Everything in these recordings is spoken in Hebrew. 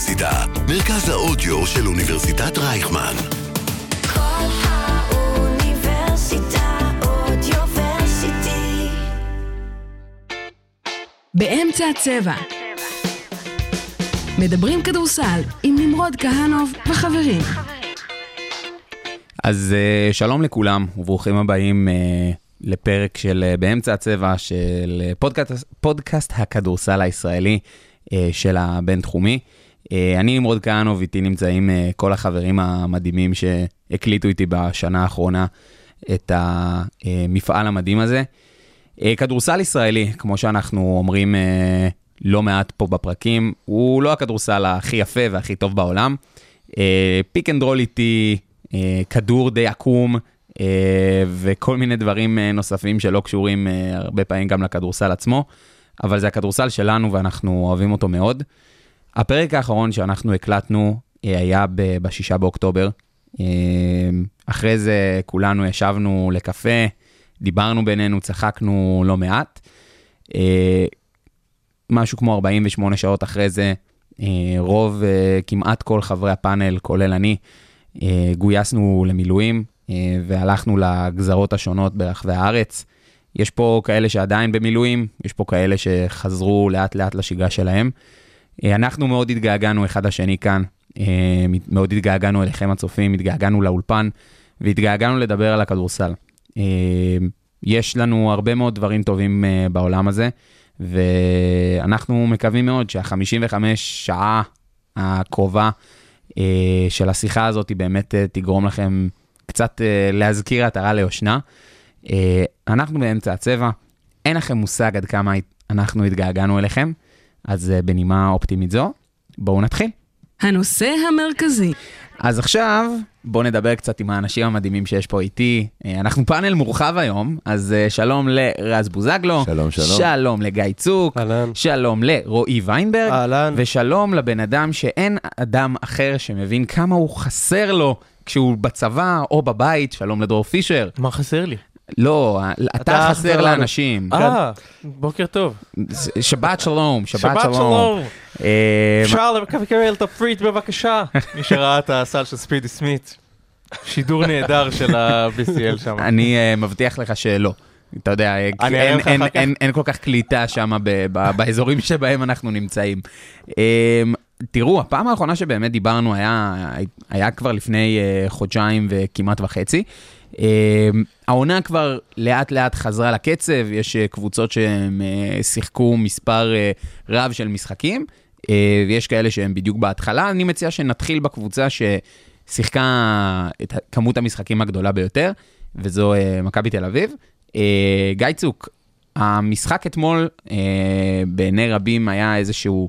האוניברסיטה, מרכז האודיו של אוניברסיטת רייכמן. כל האוניברסיטה אודיוורסיטי. באמצע הצבע. מדברים כדורסל עם נמרוד כהנוב וחברים. אז אה, שלום לכולם וברוכים הבאים אה, לפרק של אה, באמצע הצבע של פודקאסט, פודקאסט הכדורסל הישראלי של הבינתחומי. אה, אני נמרוד כהנוב, איתי נמצאים אה, כל החברים המדהימים שהקליטו איתי בשנה האחרונה את המפעל המדהים הזה. אה, כדורסל ישראלי, כמו שאנחנו אומרים לא מעט פה בפרקים, הוא לא הכדורסל הכי יפה והכי טוב בעולם. pick and roll איטי, אה, כדור די עקום, אה, וכל מיני דברים אה, נוספים שלא קשורים אה, הרבה פעמים גם לכדורסל עצמו, אבל זה הכדורסל שלנו ואנחנו אוהבים אותו מאוד. הפרק האחרון שאנחנו הקלטנו אה, היה ב- בשישה באוקטובר. אה, אחרי זה כולנו ישבנו לקפה, דיברנו בינינו, צחקנו לא מעט. אה, משהו כמו 48 שעות אחרי זה, רוב, כמעט כל חברי הפאנל, כולל אני, גויסנו למילואים והלכנו לגזרות השונות ברחבי הארץ. יש פה כאלה שעדיין במילואים, יש פה כאלה שחזרו לאט לאט לשגרה שלהם. אה, אנחנו מאוד התגעגענו אחד לשני כאן, אה, מאוד התגעגענו אליכם הצופים, התגעגענו לאולפן והתגעגענו לדבר על הכדורסל. אה, יש לנו הרבה מאוד דברים טובים בעולם הזה, ואנחנו מקווים מאוד שה-55 שעה הקרובה של השיחה הזאת באמת תגרום לכם קצת להזכיר עטרה ליושנה. אנחנו באמצע הצבע, אין לכם מושג עד כמה אנחנו התגעגענו אליכם, אז אה, בנימה אופטימית זו, בואו נתחיל. הנושא המרכזי, אז עכשיו בואו נדבר קצת עם האנשים המדהימים שיש פה איתי. אה, אנחנו פאנל מורחב היום, אז אה, שלום לרז בוזגלו. שלום, שלום. שלום לגיא צוק. אהלן. שלום לרועי ויינברג. אהלן. ושלום לבן אדם שאין אדם אחר שמבין כמה הוא חסר לו כשהוא בצבא או בבית. שלום לדרור פישר. מה חסר לי? לא, אתה אתה חסר. לאנשים. אה, בוקר טוב. שבת שלום, שבת שלום. שבת שלום. אה, אפשר לקבל את הפריט בבקשה. מי שראה את הסל של ספידי סמית, שידור נהדר של ה-BCL שם. אני אה, מבטיח לך שלא. אתה יודע, אה, אין- כל כך קליטה שם ב- ב- באזורים שבהם אנחנו נמצאים. אה, תראו, הפעם האחרונה שבאמת דיברנו היה, היה כבר לפני חודשיים וכמעט וחצי. אה, העונה כבר לאט לאט חזרה לקצב, יש אה, קבוצות שהם אה, שיחקו מספר אה, רב של משחקים, ויש כאלה שהם בדיוק בהתחלה. אני מציע שנתחיל בקבוצה ששיחקה את כמות המשחקים הגדולה ביותר, וזו מכבי תל אביב. גיא צוק, המשחק אתמול בעיני רבים היה איזשהו,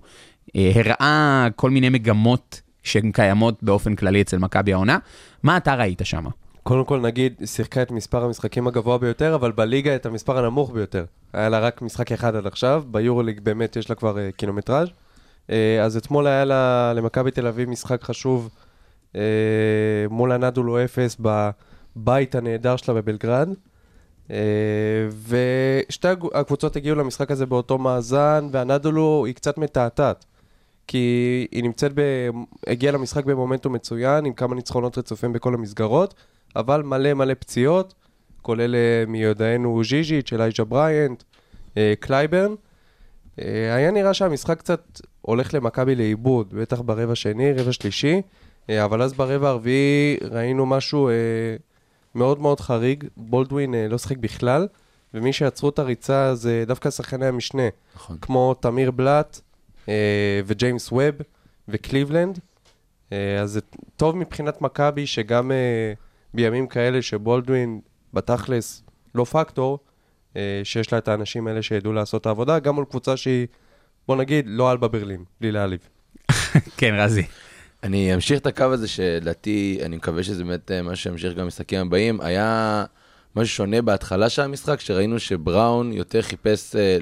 אה, הראה כל מיני מגמות שהן קיימות באופן כללי אצל מכבי העונה. מה אתה ראית שם? קודם כל נגיד, שיחקה את מספר המשחקים הגבוה ביותר, אבל בליגה את המספר הנמוך ביותר. היה לה רק משחק אחד עד עכשיו, ביורוליג באמת יש לה כבר uh, קילומטראז'. Uh, אז אתמול היה לה, למכבי תל אביב משחק חשוב uh, מול הנדולו אפס בבית הנהדר שלה בבלגרד. Uh, ושתי הקבוצות הגיעו למשחק הזה באותו מאזן, ואנאדולו היא קצת מתעתעת. כי היא נמצאת ב... הגיעה למשחק במומנטום מצוין, עם כמה ניצחונות רצופים בכל המסגרות, אבל מלא מלא פציעות, כולל אה, מיודענו ז'יז'יץ', אלייג'ה בריינט, אה, קלייברן. אה, היה נראה שהמשחק קצת הולך למכבי לאיבוד, בטח ברבע שני, רבע שלישי, אבל אז ברבע הרביעי ראינו משהו מאוד מאוד חריג, בולדווין לא שיחק בכלל, ומי שעצרו את הריצה זה דווקא שחקני המשנה, נכון. כמו תמיר בלאט וג'יימס ווב וקליבלנד. אז זה טוב מבחינת מכבי שגם בימים כאלה שבולדווין בתכלס לא פקטור, אה, שיש לה את האנשים האלה שידעו לעשות את העבודה, גם מול קבוצה שהיא, בוא נגיד, לא אלבה ברלין, בלי להעליב. כן, רזי. אני אמשיך את הקו הזה שלדעתי, אני מקווה שזה באמת אה, משהו שימשיך גם במשחקים הבאים. היה משהו שונה בהתחלה של המשחק, שראינו שבראון יותר חיפש אה,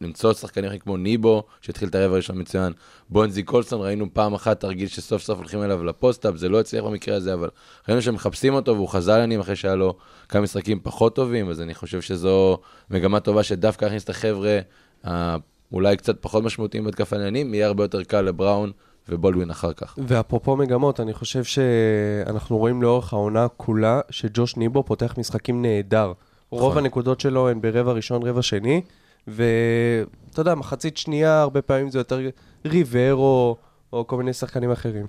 למצוא שחקנים כמו ניבו, שהתחיל את הרבע הראשון מצוין. בונזי קולסון, ראינו פעם אחת תרגיל שסוף סוף הולכים אליו לפוסט-אפ, זה לא הצליח במקרה הזה, אבל ראינו שהם מחפשים אותו והוא חזר לעניינים אחרי שהיה לו כמה משחקים פחות טובים, אז אני חושב שזו מגמה טובה שדווקא להכניס את החבר'ה, אה, אולי קצת פחות משמעותיים בהתקף העניינים, יהיה הרבה יותר קל לבראון ובולדווין אחר כך. ואפרופו מגמות, אני חושב שאנחנו רואים לאורך העונה כולה שג'וש ניבו פותח משחקים נהדר. רוב נכון. הנקודות שלו הן ברבע ראשון, רבע שני, ואתה יודע, מחצית שנייה, הרבה פעמים זה יותר ריברו, או כל מיני שחקנים אחרים.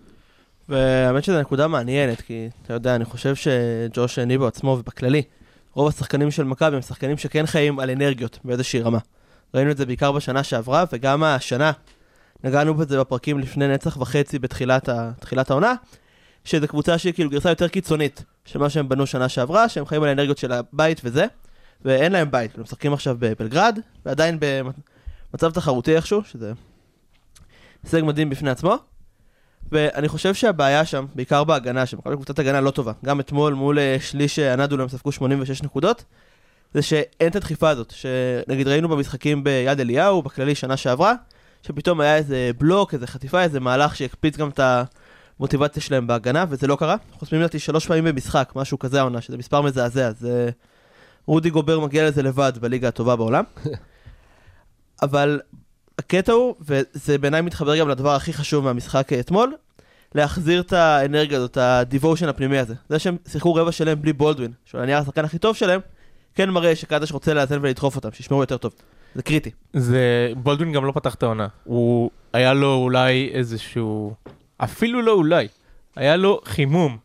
והאמת שזו נקודה מעניינת, כי אתה יודע, אני חושב שג'וש ניבו עצמו ובכללי, רוב השחקנים של מכבי הם שחקנים שכן חיים על אנרגיות באיזושהי רמה. ראינו את זה בעיקר בשנה שעברה, וגם השנה, נגענו בזה בפרקים לפני נצח וחצי בתחילת ה- העונה, שזו קבוצה שהיא כאילו גרסה יותר קיצונית של מה שהם בנו שנה שעברה, שהם חיים על האנרגיות של הבית וזה, ואין להם בית, הם משחקים עכשיו בבלגרד, ועדיין במצב תחרותי איכשהו, שזה הישג מדהים בפני עצמו. ואני חושב שהבעיה שם, בעיקר בהגנה, שמכבי קבוצת הגנה לא טובה, גם אתמול מול אה, שליש אנדולו הם ספגו 86 נקודות, זה שאין את הדחיפה הזאת, שנגיד ראינו במשחקים ביד אליהו, בכללי שנה שעברה, שפתאום היה איזה בלוק, איזה חטיפה, איזה מהלך שהקפיץ גם את המוטיבציה שלהם בהגנה, וזה לא קרה. חוסמים לדעתי שלוש פעמים במשחק, משהו כזה העונה, שזה מספר מזעזע, זה... רודי גובר מגיע לזה לבד בליגה הטובה בעולם. אבל הקטע הוא, וזה בעיניי מתחבר גם לדבר הכי חשוב מהמשחק אתמול, להחזיר את האנרגיה הזאת, הדיבושן הפנימי הזה. זה שהם שיחקו רבע שלם בלי בולדווין, שהוא נהיה השחקן הכי טוב שלהם, כן מראה שקדש רוצה לאזן ולדחוף אותם, שישמרו יותר טוב. זה קריטי. זה, בולדווין גם לא פתח את העונה. הוא, היה לו אולי איזשהו, אפילו לא אולי, היה לו חימום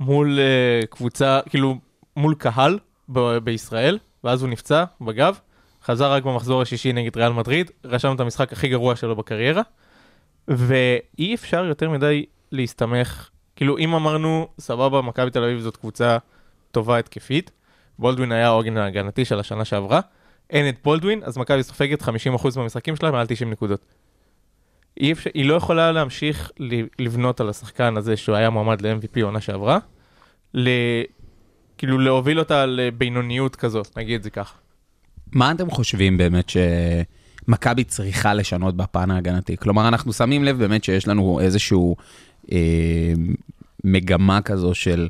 מול uh, קבוצה, כאילו, מול קהל ב- בישראל, ואז הוא נפצע בגב, חזר רק במחזור השישי נגד ריאל מדריד, רשם את המשחק הכי גרוע שלו בקריירה, ואי אפשר יותר מדי להסתמך, כאילו, אם אמרנו, סבבה, מכבי תל אביב זאת קבוצה טובה התקפית, בולדווין היה העוגן ההגנתי של השנה שעברה, אין את בולדווין, אז מכבי סופגת 50% מהמשחקים שלה מעל 90 נקודות. אי אפשר, היא לא יכולה להמשיך לבנות על השחקן הזה שהוא היה מועמד ל-MVP עונה שעברה, ל... כאילו להוביל אותה לבינוניות כזאת, נגיד את זה ככה. מה אתם חושבים באמת שמכבי צריכה לשנות בפן ההגנתי? כלומר, אנחנו שמים לב באמת שיש לנו איזשהו אה, מגמה כזו של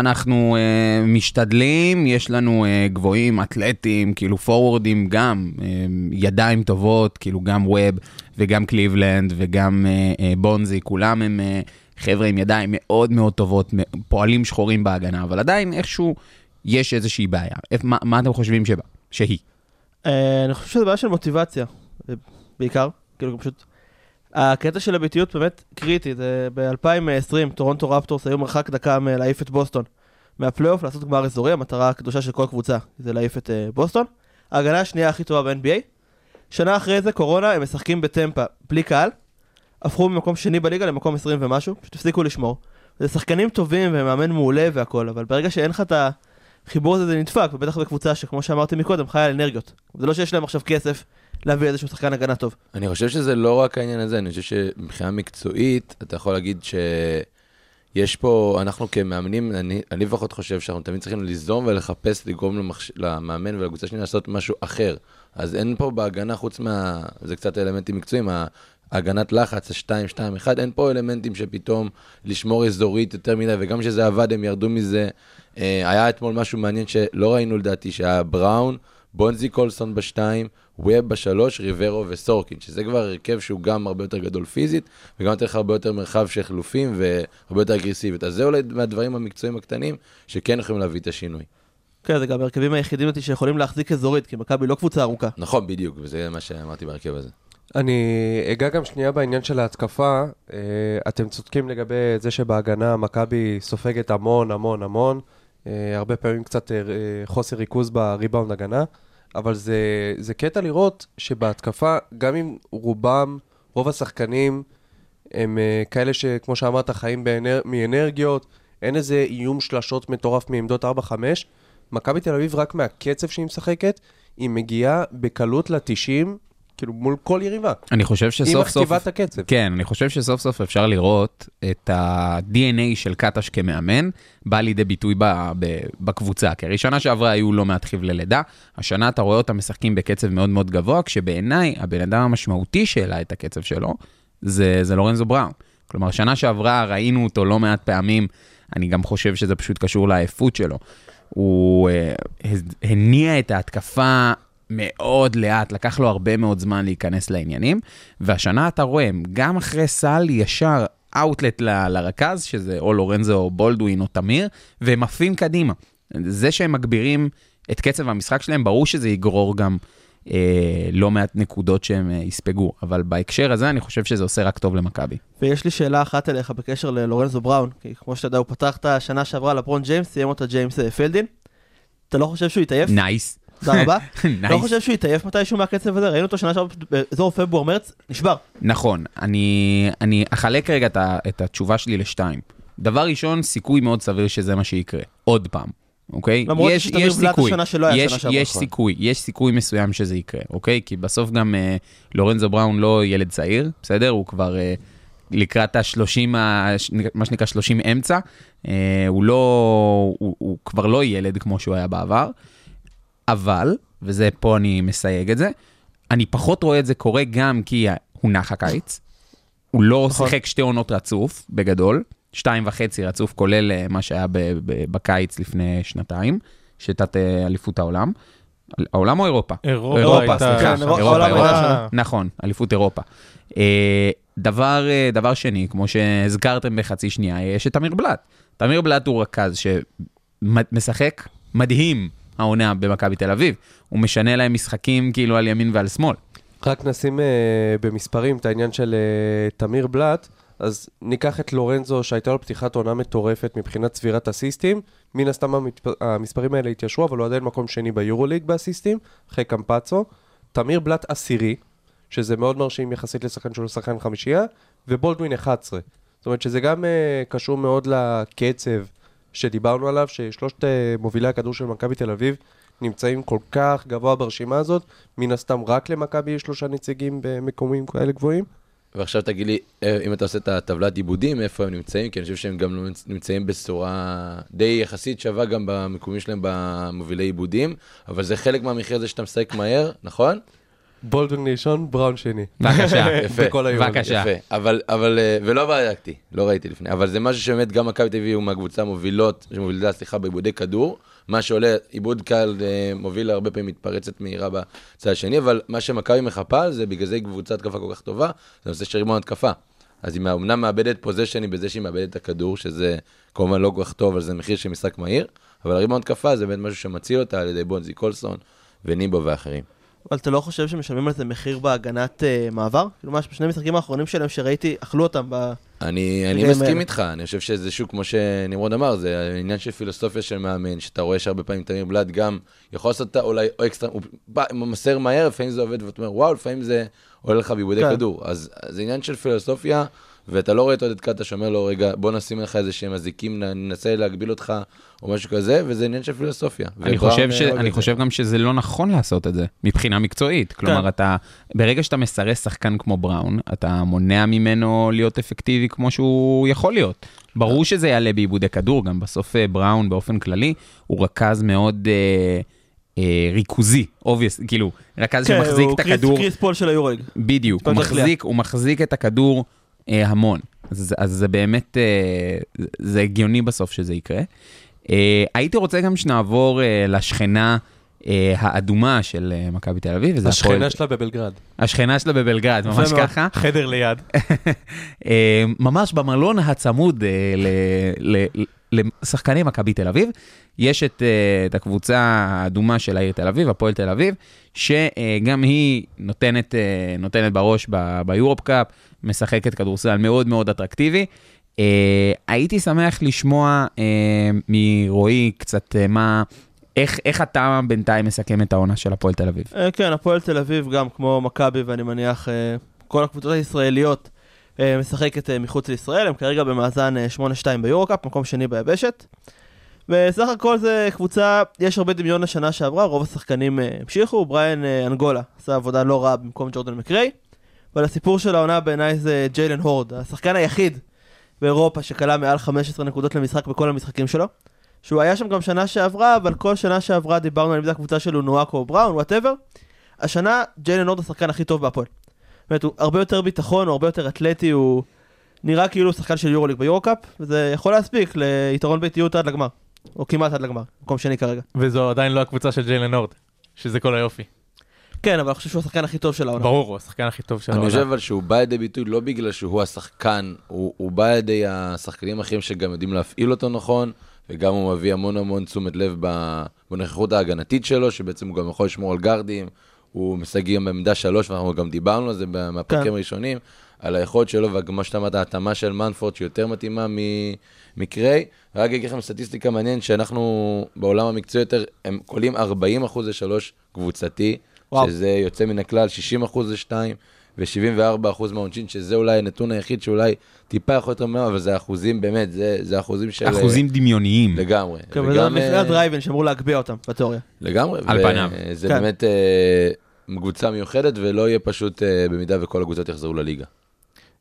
אנחנו אה, משתדלים, יש לנו אה, גבוהים, אתלטים, כאילו פורוורדים גם, אה, ידיים טובות, כאילו גם ווב וגם קליבלנד וגם אה, אה, בונזי, כולם הם אה, חבר'ה עם ידיים מאוד מאוד טובות, פועלים שחורים בהגנה, אבל עדיין איכשהו יש איזושהי בעיה. איפ- מה, מה אתם חושבים שבה? שהיא? אה, אני חושב שזה בעיה של מוטיבציה, בעיקר, כאילו פשוט... הקטע של הביתיות באמת קריטי, זה ב-2020, טורונטו רפטורס היו מרחק דקה מלהעיף את בוסטון. מהפלייאוף לעשות גמר אזורי, המטרה הקדושה של כל קבוצה זה להעיף את אה, בוסטון. ההגנה השנייה הכי טובה ב-NBA. שנה אחרי זה, קורונה, הם משחקים בטמפה בלי קהל. הפכו ממקום שני בליגה למקום 20 ומשהו, פשוט הפסיקו לשמור. זה שחקנים טובים ומאמן מעולה והכל, אבל ברגע שאין לך את החיבור הזה זה נדפק, ובטח בקבוצה שכמו שאמרתי מקודם, חיה על אנרגיות. זה לא שיש להם עכשיו כסף להביא איזשהו שחקן הגנה טוב. אני חושב שזה לא רק העניין הזה, אני חושב שמבחינה מקצועית, אתה יכול להגיד שיש פה, אנחנו כמאמנים, אני, אני לפחות חושב שאנחנו תמיד צריכים ליזום ולחפש לגרום למחש... למאמן ולקבוצה שלי לעשות משהו אחר. אז אין פה בהגנה, חוץ מה... זה קצת אלמנטים מקצועיים, ההגנת לחץ, ה-2-2-1, אין פה אלמנטים שפתאום לשמור אזורית יותר מדי, וגם כשזה עבד הם ירדו מזה. אה, היה אתמול משהו מעניין שלא ראינו לדעתי, שהיה בראון, בונזי קולסון בשתיים, ווב בשלוש, ריברו וסורקין, שזה כבר הרכב שהוא גם הרבה יותר גדול פיזית, וגם נותן לך הרבה יותר מרחב של חילופים והרבה יותר אגרסיביות. אז זה אולי מהדברים המקצועיים הקטנים שכן יכולים להביא את השינוי. כן, זה גם ההרכבים היחידים אותי שיכולים להחזיק אזורית, כי מכבי לא קבוצה ארוכה. נכון, בדיוק, וזה מה שאמרתי בהרכב הזה. אני אגע גם שנייה בעניין של ההתקפה. אה, אתם צודקים לגבי זה שבהגנה מכבי סופגת המון המון המון. אה, הרבה פעמים קצת אה, חוסר ריכוז בריבאונד הגנה, אבל זה, זה קטע לראות שבהתקפה, גם אם רובם, רוב השחקנים הם אה, כאלה שכמו שאמרת, חיים באנר... מאנרגיות, אין איזה איום שלשות מטורף מעמדות 4-5. מכבי תל אביב, רק מהקצב שהיא משחקת, היא מגיעה בקלות ל-90, כאילו מול כל יריבה. אני חושב היא שסוף סוף... מכתיבה את הקצב. כן, אני חושב שסוף סוף אפשר לראות את ה-DNA של קטש כמאמן בא לידי ביטוי ב- ב- בקבוצה. כי הרי שנה שעברה היו לא מעט חבלי לידה, השנה אתה רואה אותם משחקים בקצב מאוד מאוד גבוה, כשבעיניי הבן אדם המשמעותי שהעלה את הקצב שלו זה, זה לורנזו בראון. כלומר, שנה שעברה ראינו אותו לא מעט פעמים, אני גם חושב שזה פשוט קשור לעייפות שלו. הוא uh, הניע את ההתקפה מאוד לאט, לקח לו הרבה מאוד זמן להיכנס לעניינים, והשנה אתה רואה, גם אחרי סל ישר אאוטלט ל- לרכז, שזה או לורנזו או בולדווין או תמיר, והם עפים קדימה. זה שהם מגבירים את קצב המשחק שלהם, ברור שזה יגרור גם אה, לא מעט נקודות שהם אה, יספגו, אבל בהקשר הזה אני חושב שזה עושה רק טוב למכבי. ויש לי שאלה אחת אליך בקשר ללורנזו בראון, כי כמו שאתה יודע, הוא פתח את השנה שעברה לברון ג'יימס, סיים אותה ג'יימס אה, פלדין. אתה לא חושב שהוא יתעייף? נייס. תודה רבה. לא. חושב שהוא יתעייף מתישהו מהקצב הזה? ראינו אותו שנה שעברה באזור פברואר-מרץ, נשבר. נכון, אני, אני אחלק רגע את, התשובה שלי לשתיים. דבר ראשון, סיכוי מאוד סביר שזה מה שיקרה, עוד פעם, אוקיי? למרות שתמיר בלאט השנה שלא היה יש, שנה שעברה. יש נכון. סיכוי, יש סיכוי מסוים שזה יקרה, אוקיי? כי בסוף גם אה, לורנזו בראון לא ילד צעיר, בסדר? הוא כבר אה, לקראת ה-30, ה- מה שנקרא 30 אמצע, אה, הוא לא, הוא, הוא כבר לא ילד כמו שהוא היה בעבר, אבל, וזה פה אני מסייג את זה, אני פחות רואה את זה קורה גם כי הונח הקיץ, הוא לא נכון. שיחק שתי עונות רצוף, בגדול, שתיים וחצי רצוף, כולל אה, מה שהיה ב- ב- בקיץ לפני שנתיים, שיטת אה, אליפות העולם. העולם או אירופה? אירופה אירופה, הייתה- סליחה, כן, אירופה, אירופה. נכון, אליפות אירופה. אה, דבר, דבר שני, כמו שהזכרתם בחצי שנייה, יש את תמיר בלאט. תמיר בלאט הוא רכז שמשחק מדהים העונה במכבי תל אביב. הוא משנה להם משחקים כאילו על ימין ועל שמאל. רק נשים אה, במספרים את העניין של אה, תמיר בלאט, אז ניקח את לורנזו שהייתה לו פתיחת עונה מטורפת מבחינת צבירת אסיסטים, מן הסתם המתפ... המספרים האלה התיישרו, אבל הוא עדיין מקום שני ביורוליג באסיסטים, אחרי קמפצו. תמיר בלאט עשירי, שזה מאוד מרשים יחסית לשחקן שהוא שחקן חמישייה, ובולדווין 11. זאת אומרת שזה גם אה, קשור מאוד לקצב שדיברנו עליו, ששלושת אה, מובילי הכדור של מכבי תל אביב נמצאים כל כך גבוה ברשימה הזאת, מן הסתם רק למכבי יש שלושה נציגים במקומים כאלה גבוהים. ועכשיו תגיד לי, אה, אם אתה עושה את הטבלת עיבודים, איפה הם נמצאים? כי אני חושב שהם גם לא נמצ- נמצאים בצורה די יחסית שווה גם במיקומים שלהם במובילי עיבודים, אבל זה חלק מהמחיר הזה שאתה משחק מהר, נכון? בולדווין ראשון, בראון שני. בבקשה, יפה. בכל היורוליג. בבקשה. יפה, אבל, אבל, אה, ולא בדקתי, לא ראיתי לפני, אבל זה משהו שבאמת גם מכבי תל אביב הוא מהקבוצה המובילות, שמובילה, סליחה, בעיבודי כדור, מה שעולה, עיבוד קל אה, מוביל הרבה פעמים מתפרצת מהירה בצד השני, אבל מה שמכבי מחפה על זה, בגלל זה היא קבוצת התקפה כל כך טובה, זה נושא של ריבון התקפה. אז היא אמנם מאבדת פוזיישנים בזה שהיא מאבדת את הכדור, שזה כמובן לא כל כך טוב, אבל זה מחיר של משחק מהיר, אבל הריבון התקפה זה באמת משהו שמציל אותה על ידי בונזי קולסון וניבו ואחרים. אבל אתה לא חושב שמשלמים על זה מחיר בהגנת אה, מעבר? כאילו ממש בשני המשחקים האחרונים שלהם שראיתי, אכלו אותם ב... אני, אני מסכים האלה. איתך, אני חושב שזה שוב, כמו שנמרוד אמר, זה עניין של פילוסופיה של מאמן, שאתה רואה שהרבה פעמים תמיר בלאט גם יכול לעשות את אולי או אקסטרה, הוא בא, ממסר מהר, לפעמים זה עובד ואתה אומר, וואו, לפעמים זה עולה לך בעיבודי כן. כדור. אז אז זה עניין של פילוסופיה, ואתה לא רואה את עודד קטש שאומר לו, רגע, בוא נשים לך איזה שהם אזיקים, ננסה להגביל אותך, או משהו כזה, וזה עניין של פילוסופיה. אני חושב, ש... אני. חושב גם שזה לא נכון לעשות את זה, מבחינה מקצועית. כלומר, אתה, ברגע שאתה מסרס שחקן כמו בראון, אתה מונע ממנו להיות אפקטיבי כמו שהוא יכול להיות. ברור שזה יעלה באיבודי כדור, גם בסוף אה, בראון באופן כללי, הוא רכז מאוד אה, אה, ריכוזי, obvious, כאילו, רכז שמחזיק כן, הוא את הכדור. קריס פול של היורוליג. בדיוק, הוא. מחזיק, הוא מחזיק את הכדור המון. אז, אז זה באמת, אה, זה- הגיוני בסוף שזה יקרה. אה, הייתי רוצה גם שנעבור אה, לשכנה אה, האדומה של אה, מכבי תל אביב, וזה הפועל... השכנה שלה בבלגרד. השכנה שלה בבלגרד, ממש. ככה. חדר ליד. אה, ממש במלון הצמוד אה, ל- ל- לשחקני מכבי תל אביב, יש את, אה, את הקבוצה האדומה של העיר תל אביב, הפועל תל אביב, שגם היא נותנת, אה, נותנת בראש ביורופ קאפ, משחקת כדורסל מאוד מאוד אטרקטיבי. אה, הייתי שמח לשמוע אה, מרועי קצת אה, מה, איך, איך אתה בינתיים מסכם את העונה של הפועל תל אביב. כן, הפועל תל אביב גם כמו מכבי ואני מניח כל הקבוצות הישראליות משחקת אה, מחוץ לישראל, הם כרגע במאזן אה, 8-2 ביורו-קאפ, מקום שני ביבשת. וסך הכל זה קבוצה, יש הרבה דמיון לשנה שעברה, רוב השחקנים אה, המשיכו, בריאן אה, אנגולה עשה עבודה לא רעה במקום ג'ורדן מקריי. אבל הסיפור של העונה בעיניי זה ג'יילן הורד, השחקן היחיד באירופה שקלע מעל 15 נקודות למשחק בכל המשחקים שלו. שהוא היה שם גם שנה שעברה, אבל כל שנה שעברה דיברנו על זה הקבוצה שלו אנואקו או בראון, whatever. השנה ג'יילן הורד השחקן הכי טוב בהפועל. באמת, הוא הרבה יותר ביטחון, הוא הרבה יותר אתלטי, הוא נראה כאילו הוא שחקן של יורוליג ביורו-קאפ, וזה יכול להספיק ליתרון ביתיות עד לגמר. או כמעט עד לגמר, מקום שני כרגע. וזו עדיין לא הקבוצה של ג'יילן הורד, שזה כל היופי. כן, אבל אני חושב שהוא השחקן הכי טוב של העונה. ברור, הוא השחקן הכי טוב של אני העונה. חושב אבל שהוא בא לידי ביטוי לא בגלל שהוא השחקן, הוא, הוא בא לידי השחקנים האחרים שגם יודעים להפעיל אותו נכון, וגם הוא מביא המון המון תשומת לב בנוכחות ההגנתית שלו, שבעצם הוא גם יכול לשמור על גארדים, הוא משחק גם בעמדה שלוש, ואנחנו גם דיברנו על זה מהפרקים כן. הראשונים, על היכולת שלו, וכמו שאתה אמרת, ההתאמה של מנפורד שיותר מתאימה מ- מקריי. רק אגיד לכם סטטיסטיקה מעניינת, שאנחנו בעולם המקצועי יותר, הם קולים 40 אחוז לשלוש קבוצתי, וואו. שזה יוצא מן הכלל 60 אחוז לשתיים. ו-74% אחוז מהעונשין, שזה אולי הנתון היחיד שאולי טיפה יכול יותר ממנו, אבל זה אחוזים באמת, זה, זה אחוזים של... אחוזים דמיוניים. לגמרי. כן, וגם, לפני אה, הדרייבן שאמרו להגביה אותם, בתיאוריה. לגמרי. על פניו. זה כן. באמת אה, קבוצה מיוחדת, ולא יהיה פשוט אה, במידה וכל הקבוצות יחזרו לליגה.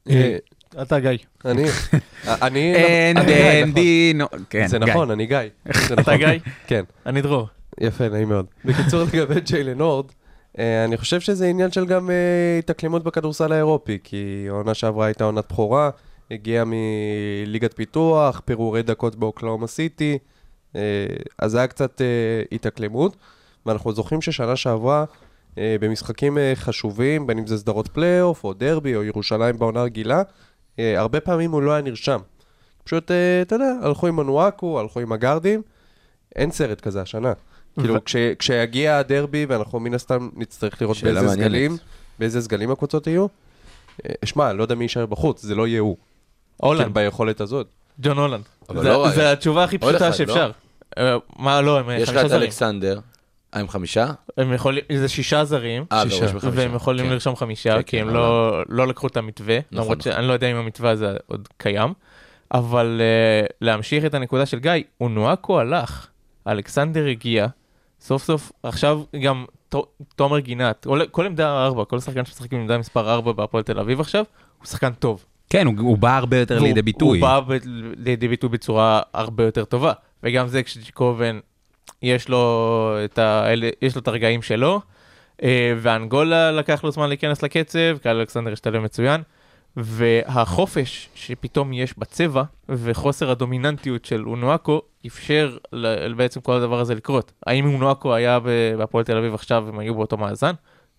אה, אתה גיא. אני, אני, אין אני גיא, אין נכון. דינו. כן, זה. נכון, אני גיא. אתה נכון. גיא? כן. אני דרור. יפה, נעים מאוד. בקיצור, לגבי ג'יילן הורד, אה, אני חושב שזה עניין של גם אה, התאקלמות בכדורסל האירופי, כי העונה שעברה הייתה עונת בכורה, הגיעה מליגת פיתוח, פירורי דקות באוקלאומה סיטי, אה, אז זה היה קצת אה, התאקלמות, ואנחנו זוכרים ששנה שעברה, אה, במשחקים אה, חשובים, בין אם זה סדרות פלייאוף, או דרבי, או ירושלים בעונה רגילה, אה, הרבה פעמים הוא לא היה נרשם. פשוט, אה, אתה יודע, הלכו עם אנואקו, הלכו עם הגארדים, אין סרט כזה השנה. כאילו, כש- כשיגיע הדרבי, ואנחנו מן הסתם נצטרך לראות באיזה. סגלים, באיזה סגלים הקבוצות יהיו. אה, שמע, אני לא יודע מי יישאר בחוץ, זה לא יהיה הוא. הולנד, כן, ביכולת הזאת. ג'ון הולנד. לא. זה התשובה הכי פשוטה אחד, שאפשר. אה, מה, לא, הם יש לך חמישה את זרים. אלכסנדר, אה, עם חמישה? הם יכולים, זה שישה זרים. אה, שישה. והם יכולים כן. לרשום חמישה, כן, כי כן, הם לא לא לקחו את המתווה, נכון, למרות נכון. שאני לא יודע אם המתווה הזה עוד קיים. אבל אה, להמשיך את הנקודה של גיא, אונואקו הלך, אלכסנדר הגיע, סוף סוף, עכשיו גם ת- תומר גינת, כל- כל עמדה ארבע, כל שחקן שמשחק עם עמדה מספר ארבע בהפועל תל אביב עכשיו, הוא שחקן טוב. כן, הוא- הוא בא הרבה יותר והוא- לידי ביטוי. הוא בא ב- לידי ביטוי בצורה הרבה יותר טובה. וגם זה כשג'קובן, יש לו את, ה... יש לו את הרגעים שלו, אה, ואנגולה לקח לו זמן להיכנס לקצב, קהל אלכסנדר השתלב מצוין, והחופש שפתאום יש בצבע, וחוסר הדומיננטיות של אונואקו, אפשר בעצם כל הדבר הזה לקרות. האם אונואקו היה בהפועל תל אביב עכשיו, הם היו באותו מאזן?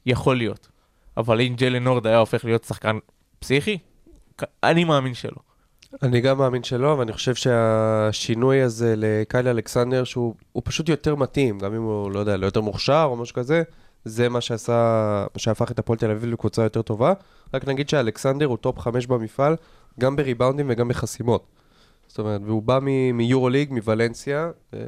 יכול להיות. אבל אם ג'לן נורד היה הופך להיות שחקן פסיכי, אני מאמין שלא. אני גם מאמין שלא, ואני חושב שהשינוי הזה לקייל אלכסנדר, שהוא הוא פשוט יותר מתאים, גם אם הוא, לא יודע, לא יותר מוכשר או משהו כזה, זה מה שעשה, מה שהפך את הפועל תל אביב לקבוצה יותר טובה. רק נגיד שאלכסנדר הוא top 5 במפעל, גם בריבאונדים וגם בחסימות. זאת אומרת, והוא בא מיורו ליג, מוולנסיה, אה,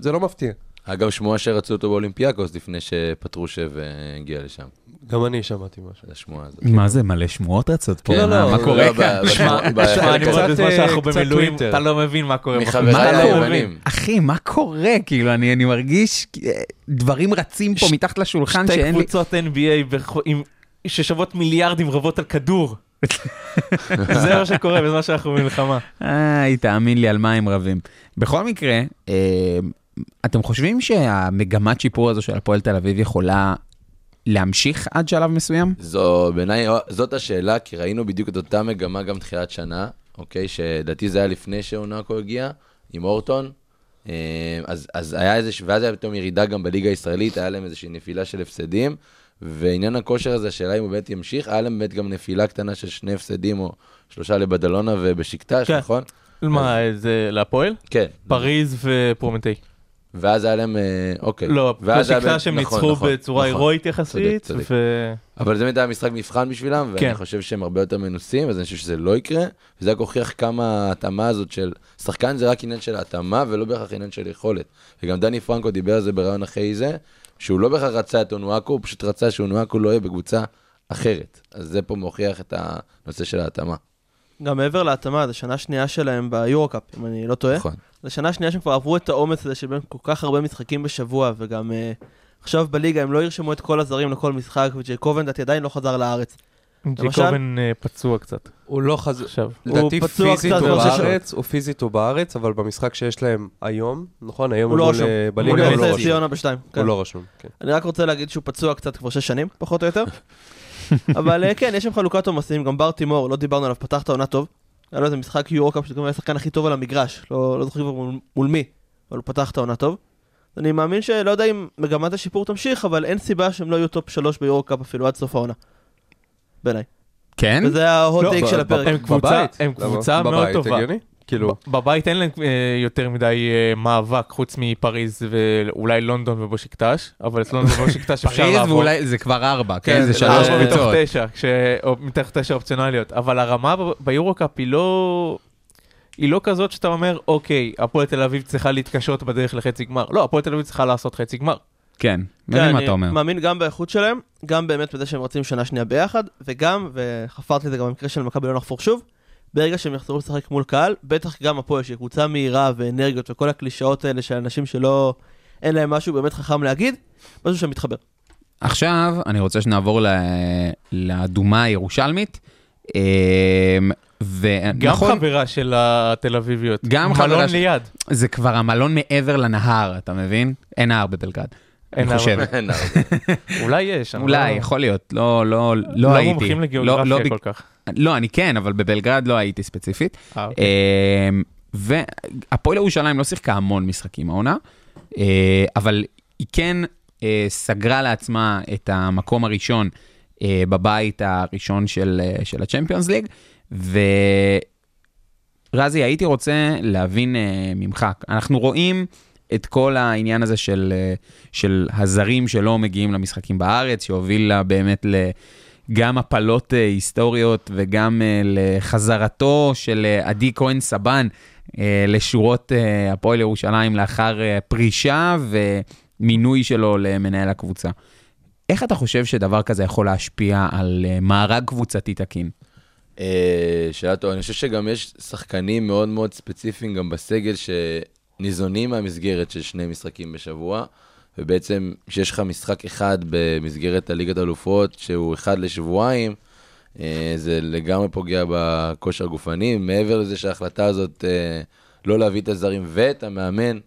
זה לא מפתיע. היה גם שמועה שרצו אותו באולימפיאקוס לפני שפטרושב אה, הגיע לשם. גם אני שמעתי משהו. השמועה הזאת. מה זה, מלא שמועות רצות פה? כן, לא, מה לא, קורה לא, כאן? שמע, אני מאוד בזמן שאנחנו במילואים. אתה לא מבין מה קורה. מחבריי אתה לא. אחי, מה קורה? כאילו, אני אני מרגיש אה, דברים רצים פה מתחת לשולחן שתי שאין לי... קבוצות NBA ששוות מיליארדים רבות על כדור. זה מה שקורה בזמן שאנחנו במלחמה. איי, תאמין לי על מה הם רבים. בכל מקרה, אה, אתם חושבים שהמגמת שיפור הזו של הפועל תל אביב יכולה להמשיך עד שלב מסוים? זו, בעיניי, זאת השאלה, כי ראינו בדיוק את אותה מגמה גם תחילת שנה, אוקיי? שלדעתי זה היה לפני שאונקו הגיע, עם אורטון. אה, אז, אז היה איזה, ואז היה פתאום ירידה גם בליגה הישראלית, היה להם איזושהי נפילה של הפסדים. ועניין הכושר הזה, השאלה אם הוא באמת ימשיך, היה להם באמת גם נפילה קטנה של שני הפסדים או שלושה לבדלונה ובשקטש, כן. נכון? מה, זה להפועל? כן. פריז ופרומטי. ואז היה להם, אה, אוקיי. לא, בשקטה באמת- שהם נכון, ניצחו נכון, בצורה נכון. הירואית יחסית, צודק, צודק. ו... אבל זה באמת היה משחק מבחן בשבילם, ואני כן. חושב שהם הרבה יותר מנוסים, אז אני חושב שזה לא יקרה, וזה רק הוכיח כמה ההתאמה הזאת של... שחקן זה רק עניין של התאמה, ולא בהכרח עניין של יכולת. וגם דני פרנקו דיבר על זה ברעיון אחרי זה, שהוא לא בהכרח רצה את אונואקו, הוא פשוט רצה שאונואקו לא יהיה בקבוצה אחרת. אז זה פה מוכיח את הנושא של ההתאמה. גם מעבר להתאמה, זו שנה שנייה שלהם ביורו-קאפ, אם אני לא טועה. נכון. זו שנה שנייה שהם כבר עברו את העומס הזה של בין כל כך הרבה משחקים בשבוע, וגם אה, עכשיו בליגה הם לא ירשמו את כל הזרים לכל משחק, וג'ייקובן דעתי עדיין לא חזר לארץ. ג'יקובן אה, פצוע קצת הוא לא חזר... עכשיו. לדעתי הוא פצוע פיזית קצת הוא בארץ, הוא פיזית הוא בארץ, אבל במשחק שיש להם היום, נכון? היום הוא לא רשום. אה, הוא בליגה הוא לא נס רשום. ציונה בשתיים. כן. הוא לא רשום, כן. אני רק רוצה להגיד שהוא פצוע קצת כבר שש שנים, פחות או יותר. אבל כן, יש שם חלוקת עומסים, גם בר תימור, לא דיברנו עליו, פתח את העונה טוב. היה לו איזה משחק יורו-קאפ, שגם היה השחקן הכי טוב על המגרש, לא לא זוכר כבר מול- מול מי, אבל הוא פתח את העונה טוב. אני מאמין שלא יודע אם מגמת השיפור תמשיך, אבל אין סיבה שהם לא יהיו top 3 ביורו-קאפ אפילו עד סוף העונה. בעיניי. כן? וזה ה hot לא, take של הפרק. הם קבוצה-. הם? קבוצה מאוד טובה. כאילו, בבית אין להם אה, יותר מדי אה, מאבק חוץ מפריז ואולי לונדון ובושיקטש, אבל את לונדון ובושיקטש אפשר פריז לעבור. ואולי זה כבר ארבע, כן? כן, זה שלוש ארבע ארבע מתוך קבוצות. תשע, כש- או מתוך תשע אופציונליות, אבל הרמה ביורו-קאפ היא לא... היא לא כזאת שאתה אומר, אוקיי, הפועל תל אביב צריכה להתקשות בדרך לחצי גמר. לא, הפועל תל אביב צריכה לעשות חצי גמר. כן, כן, מבין מה אני אתה אומר. מאמין גם באיכות שלהם, גם באמת בזה שהם רצים שנה שנייה ביחד, וגם, וחפרתי את זה גם במקרה של מכבי לא נחפור שוב, ברגע שהם יחזרו לשחק מול קהל, בטח גם הפועל, שהיא קבוצה מהירה ואנרגיות וכל הקלישאות האלה של אנשים שלא, אין להם משהו באמת חכם להגיד, משהו שמתחבר. עכשיו אני רוצה שנעבור ל- לאדומה הירושלמית. אמ, גם ונכון, חברה של התל אביביות. גם חברה מלון של- ליד. זה כבר המלון מעבר לנהר, אתה מבין? אין נהר בבלגרד. אני חושב. אולי יש. אני אולי, לא- יכול להיות, לא, לא, לא לא הייתי. מומחים לא, לגיאוגרפיה לא, כל כך. לא, אני כן, אבל בבלגרד לא הייתי ספציפית. אה, אוקיי. אמ, והפועל ירושלים לא שיחקה המון משחקים העונה, אה, אבל היא כן אה, סגרה לעצמה את המקום הראשון בבית הראשון של, של הצ'מפיונס ליג, ורזי, הייתי רוצה להבין אה, ממך, אנחנו רואים את כל העניין הזה של, אה, של הזרים שלא מגיעים למשחקים בארץ, שהוביל לה באמת ל... גם הפלות אה, היסטוריות וגם אה, לחזרתו של עדי כהן סבן לשורות הפועל ירושלים לאחר פרישה ומינוי שלו למנהל הקבוצה. איך אתה חושב שדבר כזה יכול להשפיע על מארג קבוצתי תקין? שאלה טובה, אני חושב שגם יש שחקנים מאוד מאוד ספציפיים גם בסגל שניזונים מהמסגרת של שני משחקים בשבוע, ובעצם כשיש לך משחק אחד במסגרת הליגת האלופות, שהוא אחד לשבועיים, אה, זה לגמרי פוגע בכושר הגופני. מעבר לזה שההחלטה הזאת אה, לא להביא את הזרים ואת המאמן,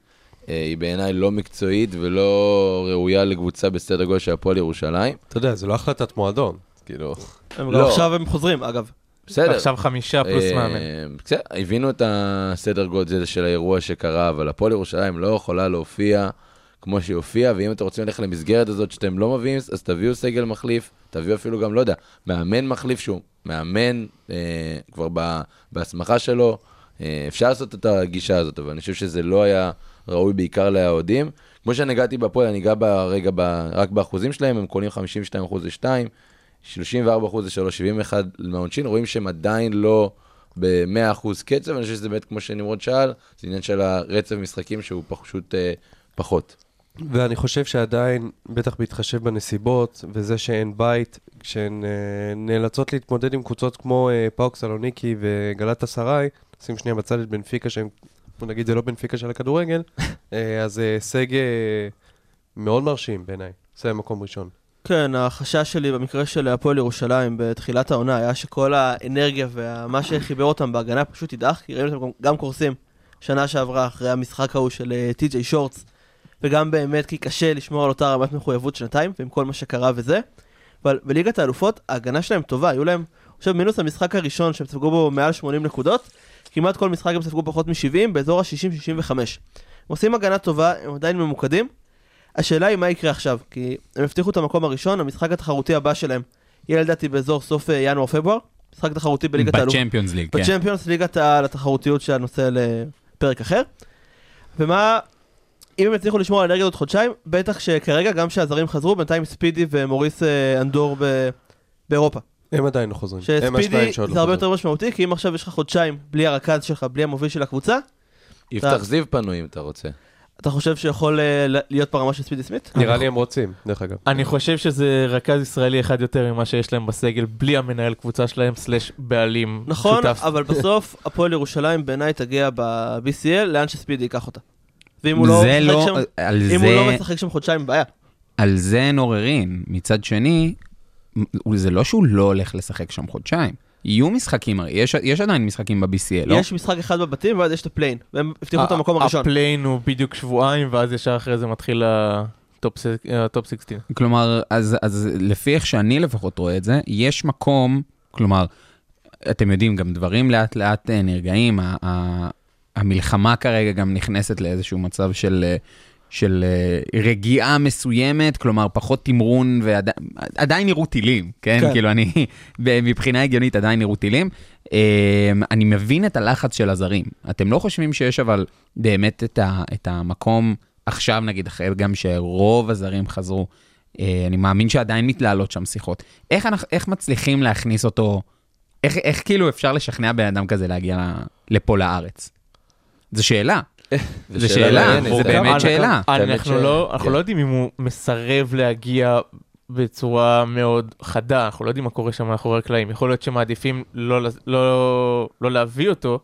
אה, היא בעיניי לא מקצועית ולא ראויה לקבוצה בסדר גודל של הפועל ירושלים. אתה יודע, זה לא החלטת מועדון. כאילו, גם לא. עכשיו הם חוזרים, אגב. בסדר. עכשיו חמישה פלוס אה, מאמן. בסדר, הבינו את הסדר גודל של האירוע שקרה, אבל הפועל ירושלים לא יכולה להופיע כמו שהיא הופיעה, ואם אתם רוצים ללכת למסגרת הזאת שאתם לא מביאים, אז תביאו סגל מחליף, תביאו אפילו גם, לא יודע, מאמן מחליף שהוא מאמן אה, כבר בהסמכה שלו. אה, אפשר לעשות את הגישה הזאת, אבל אני חושב שזה לא היה ראוי בעיקר לאוהדים. כמו שנגעתי בהפועל, אני אגע ברגע ב, רק באחוזים שלהם, הם קונים 52% ל-2, 34% ל-3, 71 מהעונשין, רואים שהם עדיין לא ב-100% קצב, אני חושב שזה באמת, כמו שנמרוד שאל, זה עניין של הרצף משחקים שהוא פשוט אה, פחות. ואני חושב שעדיין, בטח בהתחשב בנסיבות, וזה שאין בית, כשהן אה, נאלצות להתמודד עם קבוצות כמו אה, פאוק סלוניקי וגלת אסריי, שים שנייה בצד את בנפיקה, שהם, בוא נגיד, זה לא בנפיקה של הכדורגל, אה, אז אה, הישג אה, מאוד מרשים בעיניי. זה מקום ראשון. כן, החשש שלי במקרה של הפועל ירושלים בתחילת העונה היה שכל האנרגיה ומה שחיבר אותם בהגנה פשוט ידעך, כי ראינו אותם גם- קורסים שנה שעברה אחרי המשחק ההוא של אה, טי.ג'יי שורטס, וגם באמת כי קשה לשמור על אותה רמת מחויבות שנתיים, ועם כל מה שקרה וזה. אבל בליגת האלופות ההגנה שלהם טובה, היו להם, חושב, מינוס המשחק הראשון שהם ספגו בו מעל 80 נקודות, כמעט כל משחק הם ספגו פחות מ-70, באזור ה-60-65. הם עושים הגנה טובה, הם עדיין ממוקדים. השאלה היא מה יקרה עכשיו, כי הם הבטיחו את המקום הראשון, המשחק התחרותי הבא שלהם יהיה לדעתי באזור סוף אה, ינואר-פברואר, משחק תחרותי בליגת האלוף. בצ'מפיונס ליג, כן. בצ'מפיונס ליגת העל התחרותיות של הנושא לפרק אחר. ומה, אם הם יצליחו לשמור על האנרגיה עוד חודשיים, בטח שכרגע גם שהזרים חזרו, בינתיים ספידי ומוריס אה, אנדור ב- באירופה. הם עדיין לא חוזרים. הם שספידי השניים שעוד לא זה הרבה. יותר משמעותי, כי אם עכשיו יש לך חודשיים בלי הרכז שלך, בלי המוביל של הקבוצה, יפתח זיו פנוי אם אתה רוצה. אתה חושב שיכול אה, להיות ברמה של ספידי סמית? נראה לי הם רוצים, דרך אגב. אני חושב שזה רכז ישראלי אחד יותר ממה שיש להם בסגל, בלי המנהל קבוצה שלהם, סלאש בעלים. נכון. אבל בסוף הפועל ירושלים בעיניי תגיע ב-BCL לאן שספידי ייקח אותה. ואם הוא לא משחק לא, שם, לא משחק שם חודשיים, בעיה. על זה אין עוררין. מצד שני, זה לא שהוא לא הולך לשחק שם חודשיים. יהיו משחקים, יש, יש עדיין משחקים ב-BCL, לא? יש משחק אחד בבתים, ואז יש את ה play-in. והם הבטיחו את המקום הראשון. ה play-in הוא בדיוק שבועיים, ואז ישר אחרי זה מתחיל ה top ס- ה top 16. כלומר, אז, אז לפי איך שאני לפחות רואה את זה, יש מקום, כלומר, אתם יודעים, גם דברים לאט לאט אה, נרגעים, ה- ה- המלחמה כרגע גם נכנסת לאיזשהו מצב של, אה, של אה, רגיעה מסוימת, כלומר פחות תמרון ועדיין נראו טילים, כן? כן. כאילו אני, מבחינה הגיונית עדיין נראו טילים. אה, אני מבין את הלחץ של הזרים. אתם לא חושבים שיש אבל באמת את, ה, את המקום עכשיו, נגיד, אחרי גם שרוב הזרים חזרו, אה, אני מאמין שעדיין מתנהלות שם שיחות. איך, אנחנו, איך מצליחים להכניס אותו, איך, איך כאילו אפשר לשכנע בן אדם כזה להגיע לפה לארץ? זו שאלה. זו שאלה, זה באמת שאלה. האמת אנחנו לא אנחנו כן. לא יודעים אם הוא מסרב להגיע בצורה מאוד חדה, אנחנו לא יודעים מה קורה שם מאחורי הקלעים. יכול להיות שמעדיפים לא לא לא להביא אותו,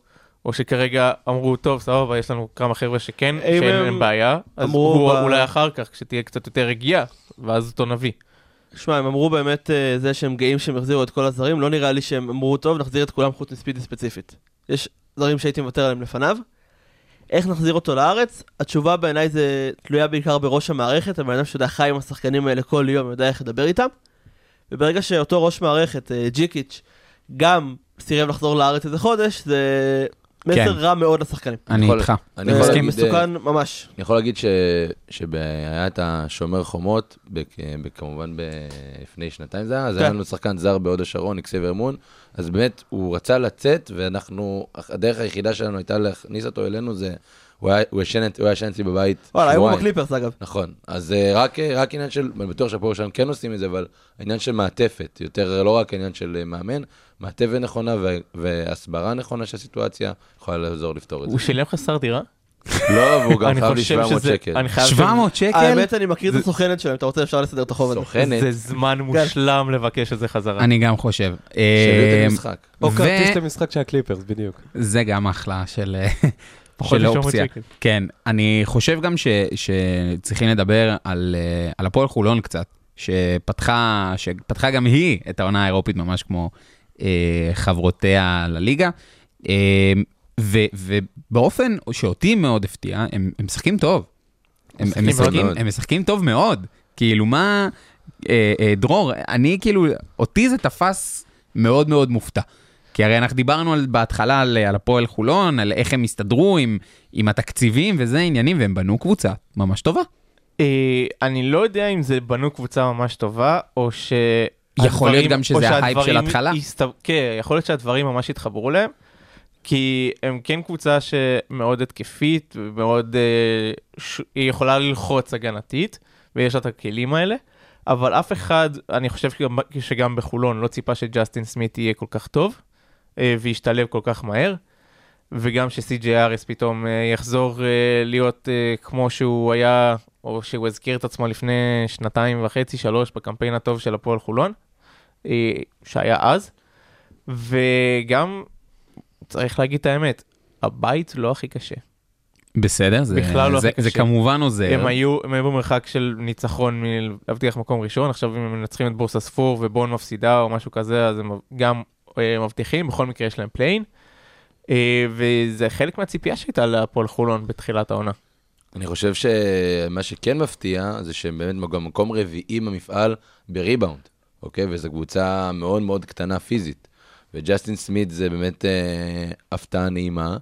או שכרגע אמרו, טוב, סבבה, יש לנו כמה חבר'ה שכן, שאין הם להם בעיה, אז אמרו הוא אולי אחר כך, כשתהיה קצת יותר רגיעה, ואז אותו נביא. שמע, הם אמרו באמת אה, זה שהם גאים שהם החזירו את כל הזרים, לא נראה לי שהם אמרו, טוב, נחזיר את כולם חוץ מספידי ספציפית. יש זרים שהייתי מוותר עליהם לפניו. איך נחזיר אותו לארץ? התשובה בעיניי זה תלויה בעיקר בראש המערכת, הבן אדם שיודע חי עם השחקנים האלה כל יום, יודע איך לדבר איתם. וברגע שאותו ראש מערכת, אה, ג'יקיץ', גם סירב לחזור לארץ איזה חודש, זה מסר כן. רע מאוד לשחקנים. אני איתך. אני אה, יכול להגיד, אה, מסוכן ממש. אני יכול להגיד. שהיה את השומר חומות. כמובן. לפני שנתיים זה היה, אז כן. היה לנו שחקן זר בהוד השרון, אקסייבר מון, אז באמת הוא רצה לצאת, ואנחנו, הדרך היחידה שלנו הייתה להכניס אותו אלינו, זה, הוא היה- ישן אצלי בבית וואלה, היום הוא. בקליפרס אגב. נכון, אז אה, רק, אה, רק עניין של, אני בטוח שהפועל שלנו כן עושים את זה, אבל העניין של מעטפת, יותר לא רק עניין של אה, מאמן, מעטפת נכונה והסברה נכונה של הסיטואציה, יכולה לעזור לפתור את זה. הוא שילם לך שכר דירה? לא, והוא גם אני חייב לי חושב 700 שזה- שקל. אני חייב... 700 שקל? האמת, אני מכיר את הסוכנת שלהם, אתה רוצה אפשר לסדר את החוב הזה. סוכנת, זה זמן מושלם לבקש את זה חזרה. אני גם חושב. אה, את המשחק. או ו- כרטיס למשחק של הקליפרס, בדיוק. זה גם אחלה של של מ-700 אופציה. כן, אני חושב גם ש, שצריכים לדבר על, אה, על הפועל חולון קצת, שפתחה, שפתחה גם היא את העונה האירופית ממש כמו אה, חברותיה לליגה. אה, ו, ובאופן שאותי מאוד הפתיע, הם, הם משחקים טוב. הם, הם, משחקים. הם משחקים טוב מאוד. כאילו, מה... אה, אה, דרור, אני כאילו, אותי זה תפס מאוד מאוד מופתע. כי הרי אנחנו דיברנו על, בהתחלה על, על הפועל חולון, על איך הם הסתדרו עם, עם התקציבים וזה עניינים, והם בנו קבוצה ממש טובה. אה, אני לא יודע אם זה בנו קבוצה ממש טובה, או ש... יכול להיות גם שזה ההייפ של ההתחלה. הסת- כן, יכול להיות שהדברים ממש התחברו להם, כי הם כן קבוצה שמאוד התקפית, ומאוד... אה, ש... היא יכולה ללחוץ הגנתית, ויש לה את הכלים האלה, אבל אף אחד, אני חושב שגם, שגם בחולון לא ציפה שג'סטין סמית יהיה כל כך טוב, וישתלב כל כך מהר. וגם אריס פתאום אה, יחזור אה, להיות אה, כמו שהוא היה, או שהוא הזכיר את עצמו לפני שנתיים וחצי, שלוש, בקמפיין הטוב של הפועל חולון, אה, שהיה אז. וגם, צריך להגיד את האמת, הבית לא הכי קשה. בסדר, זה, בכלל לא זה, זה. כמובן עוזר. הם היו, הם היו במרחק של ניצחון מלהבטיח מקום ראשון, עכשיו אם הם מנצחים את בורסה ספור ובון מפסידה או משהו כזה, אז הם גם אה, מבטיחים, בכל מקרה יש להם play-in. אה, וזה חלק מהציפייה שהייתה להפועל חולון בתחילת העונה. אני חושב שמה שכן מפתיע, זה שהם באמת גם מקום רביעי במפעל בריבאונד, אוקיי? וזו קבוצה מאוד מאוד קטנה פיזית. וג'סטין סמית זה באמת אה, הפתעה נעימה.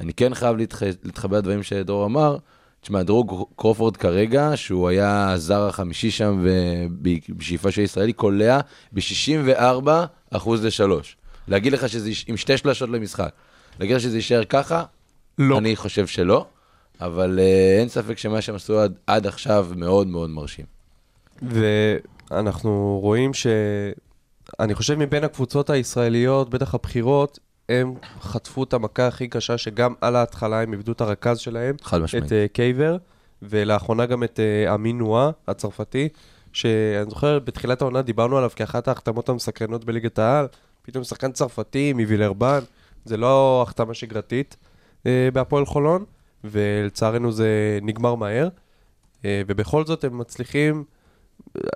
אני כן חייב להתח... להתחבר לדברים שדרור אמר. תשמע, דרור קרופורד כרגע, שהוא היה הזר החמישי שם ובשאיפה של ישראלי, קולע ב-64 אחוז לשלוש. להגיד לך שזה עם שתי שלשות למשחק. להגיד לך שזה יישאר ככה? לא. אני חושב שלא, אבל uh, אין ספק שמה שהם עשו עד, עד עכשיו מאוד מאוד מרשים. ואנחנו רואים ש... אני חושב מבין הקבוצות הישראליות, בטח הבכירות, הם חטפו את המכה הכי קשה, שגם על ההתחלה הם איבדו את הרכז שלהם, חד משמעית. את uh, קייבר, ולאחרונה גם את uh, אמין נועה, הצרפתי, שאני זוכר, בתחילת העונה דיברנו עליו כאחת ההחתמות המסקרנות בליגת העל, פתאום שחקן צרפתי מווילרבן, זה לא החתמה שגרתית uh, בהפועל חולון, ולצערנו זה נגמר מהר, uh, ובכל זאת הם מצליחים,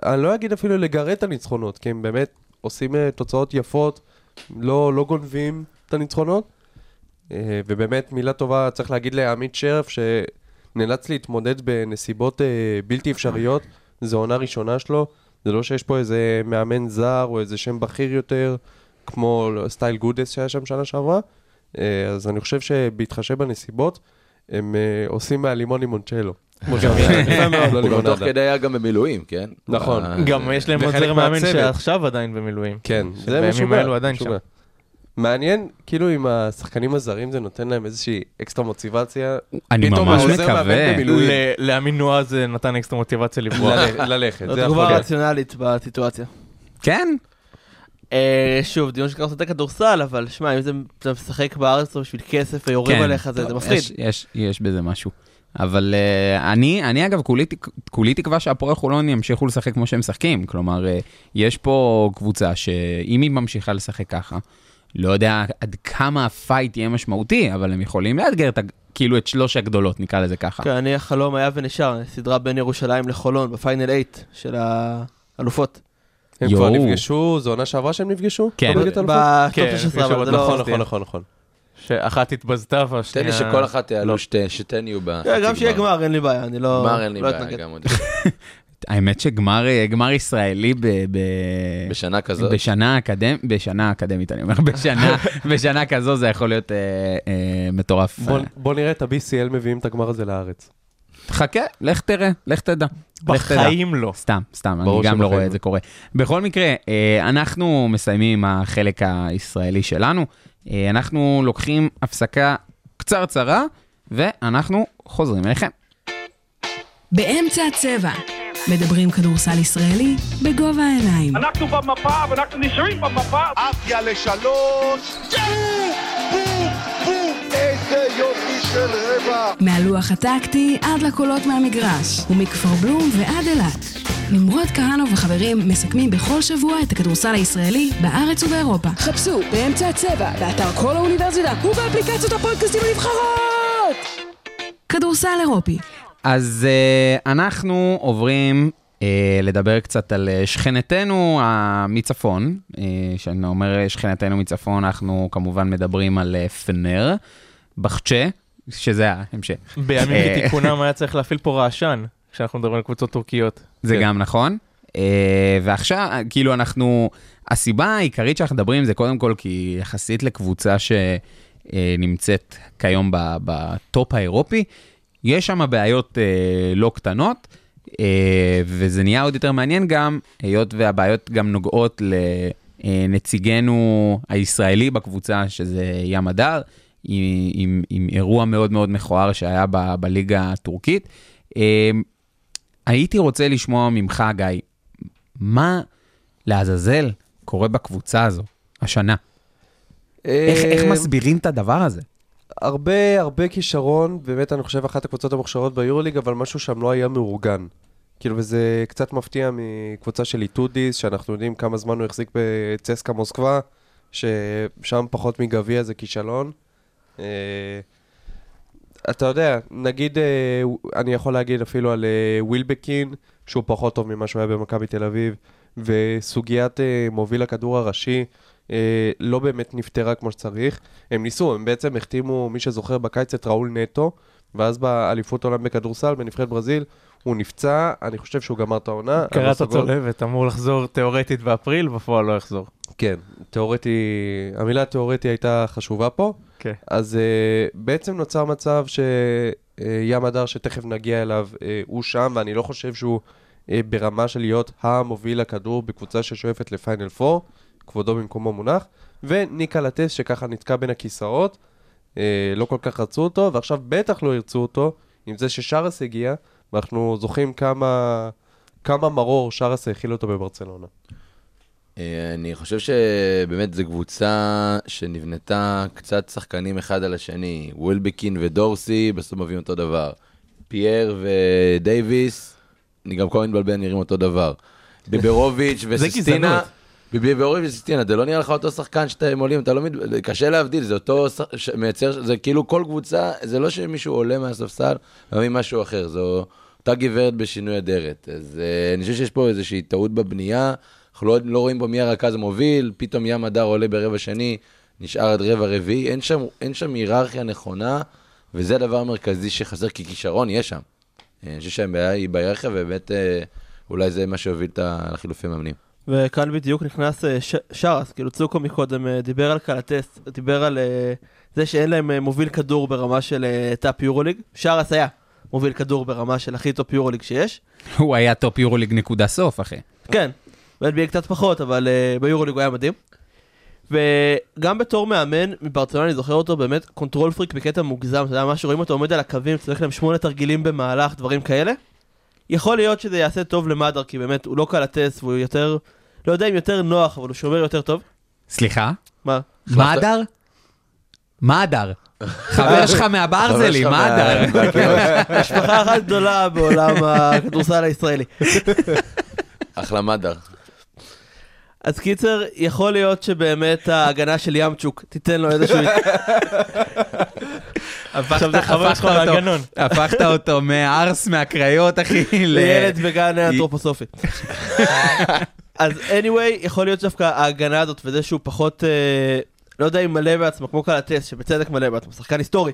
אני לא אגיד אפילו לגרד את הניצחונות, כי הם באמת עושים uh, תוצאות יפות, לא, לא גונבים הניצחונות. אה, ובאמת, מילה טובה צריך להגיד לעמית שרף, שנאלץ להתמודד בנסיבות אה, בלתי אפשריות. זו עונה ראשונה שלו. זה לא שיש פה איזה מאמן זר או איזה שם בכיר יותר, כמו סטייל גודס שהיה שם שנה שעברה. אה, אז אני חושב שבהתחשב בנסיבות, הם עושים מהלימון לימונצ'לו. הוא גם. תוך כדי היה גם במילואים, כן? נכון. גם יש להם עוד וחלק זר מאמין מהצוות. שעכשיו עדיין במילואים. כן, זה בימים משוגע. האלו עדיין משוגע. שם. מעניין, כאילו עם השחקנים הזרים זה נותן להם איזושהי אקסטרה מוטיבציה. אני ממש מקווה. לאמין נועה זה נתן אקסטרה מוטיבציה לברוח. ללכת, זו זה תגובה. רציונלית בסיטואציה. כן, אה, שוב, דיון שקרה קצת כדורסל, אבל שמע, אם זה- אתה משחק בארץ בשביל כסף ויורים כן. עליך, זה מפחיד. יש, בזה משהו. אבל uh, אני, אני אגב, כולי, כולי תקווה שהפועל חולון ימשיכו לשחק כמו שהם משחקים. כלומר, uh, יש פה קבוצה שאם היא ממשיכה לשחק ככה, לא יודע עד כמה ה fight יהיה משמעותי, אבל הם יכולים לאתגר את, הג- כאילו את שלוש הגדולות, נקרא לזה ככה. כן, אני החלום היה ונשאר, סדרה בין ירושלים לחולון ב final 8 של האלופות. הם כבר. נפגשו, זו עונה שעברה שהם נפגשו? כן. בליגת האלופות? בטופ כן, 16, אבל נפגשו זה נכון, לא... נכון, נכון, נכון. שאחת התבזתה תן והשנייה... לי שכל אחת יעלו שתי, שתיהן יהיו בחצי כן, גם שיהיה גמר, אין לי בעיה, אני לא גמר אין לי לא בעיה. גם עוד. האמת שגמר אה, גמר ישראלי ב, ב, בשנה כזאת. בשנה, אקדמ, בשנה אקדמית, אני אומר, בשנה, בשנה כזו זה יכול להיות אה, אה, מטורף. בוא- בוא נראה את ה-BCL מביאים את הגמר הזה לארץ. חכה, לך תראה, לך תדע. בחיים לא. סתם, סתם, אני גם לא רואה לא. את זה קורה. בכל מקרה, אה, אנחנו מסיימים עם החלק הישראלי שלנו. אה, אנחנו לוקחים הפסקה קצרצרה, ואנחנו חוזרים אליכם. באמצע הצבע. מדברים כדורסל ישראלי בגובה העיניים. אנחנו במפה ואנחנו נשארים במפה. עפיה לשלוש, איזה יופי של רווח. מהלוח הטקטי עד לקולות מהמגרש, ומכפר בלום ועד אילת. נמרוד כהנוב וחברים מסכמים בכל שבוע את הכדורסל הישראלי בארץ ובאירופה. חפשו באמצע הצבע, באתר כל האוניברסיטה ובאפליקציות הפודקאסטים הנבחרות! כדורסל אירופי. אז uh, אנחנו עוברים uh, לדבר קצת על uh, שכנתנו uh, מצפון. Uh, כשאני אומר אה, שכנתנו מצפון, אנחנו כמובן מדברים על uh, פנר, בחצ'ה, שזה ההמשך. בימים אה, כתיקונם היה צריך להפעיל פה רעשן, כשאנחנו מדברים על קבוצות טורקיות. זה כן. גם נכון. Uh, ועכשיו, כאילו אנחנו, הסיבה העיקרית שאנחנו מדברים זה קודם כל כי יחסית לקבוצה שנמצאת כיום ב- בטופ האירופי, יש שם בעיות uh, לא קטנות, uh, וזה נהיה עוד יותר מעניין גם, היות והבעיות גם נוגעות לנציגנו הישראלי בקבוצה, שזה ים הדר, עם, עם, עם אירוע מאוד מאוד מכוער שהיה ב- בליגה הטורקית. Uh, הייתי רוצה לשמוע ממך, גיא, מה לעזאזל קורה בקבוצה הזו השנה? איך, איך אה, מסבירים את הדבר הזה? הרבה הרבה כישרון, באמת אני חושב אחת הקבוצות המוכשרות ביורוליג, אבל משהו שם לא היה מאורגן. כאילו, וזה קצת מפתיע מקבוצה של איטודיס, שאנחנו יודעים כמה זמן הוא החזיק בצסקה מוסקבה, ששם פחות מגביע זה כישלון. אה, אתה יודע, נגיד, אה, אני יכול להגיד אפילו על אה, ווילבקין, שהוא פחות טוב ממה שהוא היה במכבי תל אביב, וסוגיית מוביל הכדור הראשי לא באמת נפתרה כמו שצריך. הם ניסו, הם בעצם החתימו, מי שזוכר בקיץ, את ראול נטו, ואז באליפות עולם בכדורסל, בנבחרת ברזיל, הוא נפצע, אני חושב שהוא גמר את העונה. קראת אבל סגור- צולבת, אמור לחזור תיאורטית באפריל, בפועל לא יחזור. כן, תיאורטי, המילה תיאורטי הייתה חשובה פה. כן. אז uh, בעצם נוצר מצב שים הדר, שתכף נגיע אליו, uh, הוא שם, ואני לא חושב שהוא uh, ברמה של להיות המוביל הכדור בקבוצה ששואפת לפיינל 4, כבודו במקומו מונח, וניקה לטס שככה נתקע בין הכיסאות, uh, לא כל כך רצו אותו, ועכשיו בטח לא ירצו אותו, עם זה ששרס הגיע, ואנחנו זוכרים כמה, כמה מרור שרס האכיל אותו בברצלונה. אה, אני חושב שבאמת זו קבוצה שנבנתה קצת שחקנים אחד על השני. ווילבקין ודורסי בסוף מביאים אותו דבר. פייר ודייוויס, אני גם כל הזמן מתבלבל, נראים אותו דבר. ביברוביץ' וסיסטינה, גזענות. ביברוביץ' וסיסטינה, זה לא נראה לך אותו שחקן שאתם עולים, אתה לא מת... קשה להבדיל, זה אותו ש... מייצר, זה כאילו כל קבוצה, זה לא שמישהו עולה מהספסל ומביא משהו אחר, זו אותה גברת בשינוי אדרת. אז uh, אני חושב שיש פה איזושהי טעות בבנייה, אנחנו לא, לא רואים פה מי הרכז המוביל, פתאום ים הדר עולה ברבע שני, נשאר עד רבע רביעי, אין אין שם היררכיה נכונה, וזה הדבר המרכזי שחסר, כי כישרון יש שם. אה, אני חושב שהבעיה היא בהיררכיה, ובאמת אה, אולי זה מה שהוביל את החילופי מאמנים. וכאן בדיוק נכנס אה, ש- שרס, כאילו צוקו מקודם אה, דיבר על קלטס, דיבר על אה, זה שאין להם מוביל כדור ברמה של top יורוליג. שרס היה מוביל כדור ברמה של הכי top יורוליג שיש. הוא היה top יורוליג נקודה סוף, אחי. כן, ב-NBA קצת פחות, אבל ביורוליג הוא היה מדהים. וגם בתור מאמן מברצלונה, אני זוכר אותו באמת control freak בקטע מוגזם, אתה יודע, מה שרואים אותו עומד על הקווים, צורח להם שמונה תרגילים במהלך, דברים כאלה. יכול להיות שזה יעשה טוב למדר, כי באמת הוא לא קלטס והוא יותר, לא יודע אם יותר נוח, אבל הוא שומר יותר טוב. סליחה? מה? מדר? מדר. חבר שלך מהברזלי, מדר. מה- משפחה אחת גדולה בעולם הכדורסל הישראלי. אחלה מדר. אז קיצר, יכול להיות שבאמת ההגנה של ימצ'וק תיתן לו איזשהו... הפכת אותו-. הפכת אותו מהארס מהקריות, אחי, לילד בגן אנתרופוסופי. אז anyway, יכול להיות שדווקא ההגנה הזאת וזה שהוא פחות, אה, לא יודע אם מלא בעצמו, כמו קלטס, שבצדק מלא בעצמו, שחקן היסטורי,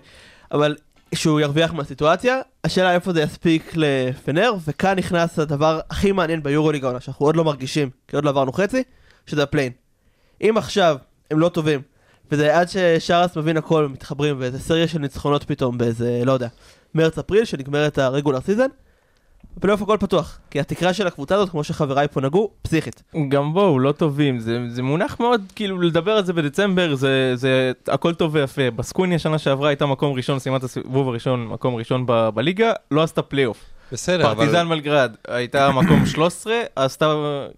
אבל שהוא ירוויח מהסיטואציה, השאלה איפה זה יספיק לפנר, וכאן נכנס הדבר הכי מעניין ביורוליג העונה, שאנחנו עוד לא מרגישים, כי עוד לא עברנו חצי, שזה ה play-in. אם עכשיו הם לא טובים, וזה עד ששרס מבין הכל, מתחברים, ואיזה סריה של ניצחונות פתאום באיזה, לא יודע, מרץ-אפריל, שנגמרת ה regular season, בפלייאוף הכל פתוח, כי התקרה של הקבוצה הזאת, כמו שחבריי פה נגעו, פסיכית. גם בואו, לא טובים, זה, זה מונח מאוד, כאילו, לדבר על זה בדצמבר, זה, זה הכל טוב ויפה. בסקוניה שנה שעברה הייתה מקום ראשון, סיימה את הסיבוב הראשון, מקום ראשון ב, בליגה, לא עשתה פלייאוף. בסדר, פרטיזן אבל... מלגרד הייתה מקום 13, עשתה,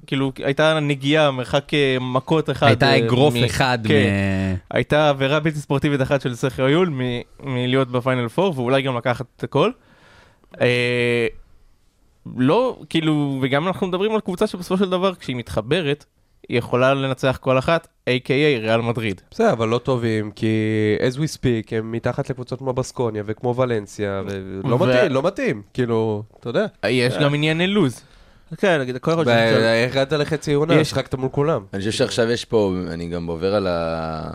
כאילו, הייתה נגיעה, מרחק אה, מכות אחד. הייתה אה, אגרוף אחד כן. הייתה עבירה בלתי ספורטיבית אחת של סכר יול מלהיות בפיינל 4, ואולי גם לקחת את הכל. אה, לא, כאילו, וגם אנחנו מדברים על קבוצה שבסופו של דבר, כשהיא מתחברת, היא יכולה לנצח כל אחת, a.k.a ריאל מדריד. בסדר, אבל לא טובים, כי as we speak, הם מתחת לקבוצות כמו בסקוניה וכמו ולנסיה, ולא ו- מתאים, לא מתאים. כאילו, אתה יודע. יש גם ענייני לוז. כן, נגיד, יכול להיות שזה- איך הגעת לחצי עונה? יש- שחקת מול כולם. אני חושב שעכשיו יש פה, אני גם עובר על, ה...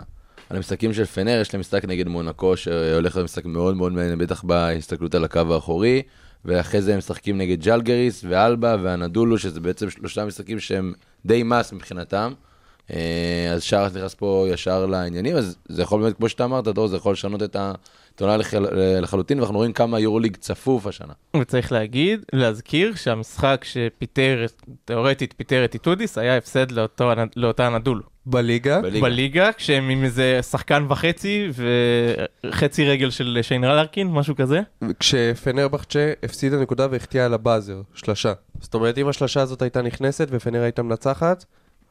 על המשחקים של פנר, יש להם משחק נגד מונקו, שהולך להיות משחק מאוד מאוד מעניין, בטח בהסתכלות על הקו האחורי, ואחרי זה הם משחקים נגד ג'לגריס ואלבה ואנדולו, שזה בעצם שלושה משחקים שהם די מס מבחינתם. אה, אז שרס נכנס פה ישר לעניינים, אז זה יכול באמת, כמו שאתה אמרת, דור, זה יכול לשנות את ה- את העונה לח- לחלוטין, ואנחנו רואים כמה יורוליג צפוף השנה. וצריך להגיד, להזכיר שהמשחק שפיטר, תאורטית פיטר את איטודיס, היה הפסד לאותו, לאותה אנדולו. בליגה? בליגה. בליגה, כשהם עם איזה שחקן וחצי וחצי רגל של שיין לארקין, משהו כזה. כשפנרבחצ'ה הפסידה נקודה והחטיאה על ה buzzer, שלשה. זאת אומרת, אם השלשה הזאת הייתה נכנסת ופנר הייתה מנצחת,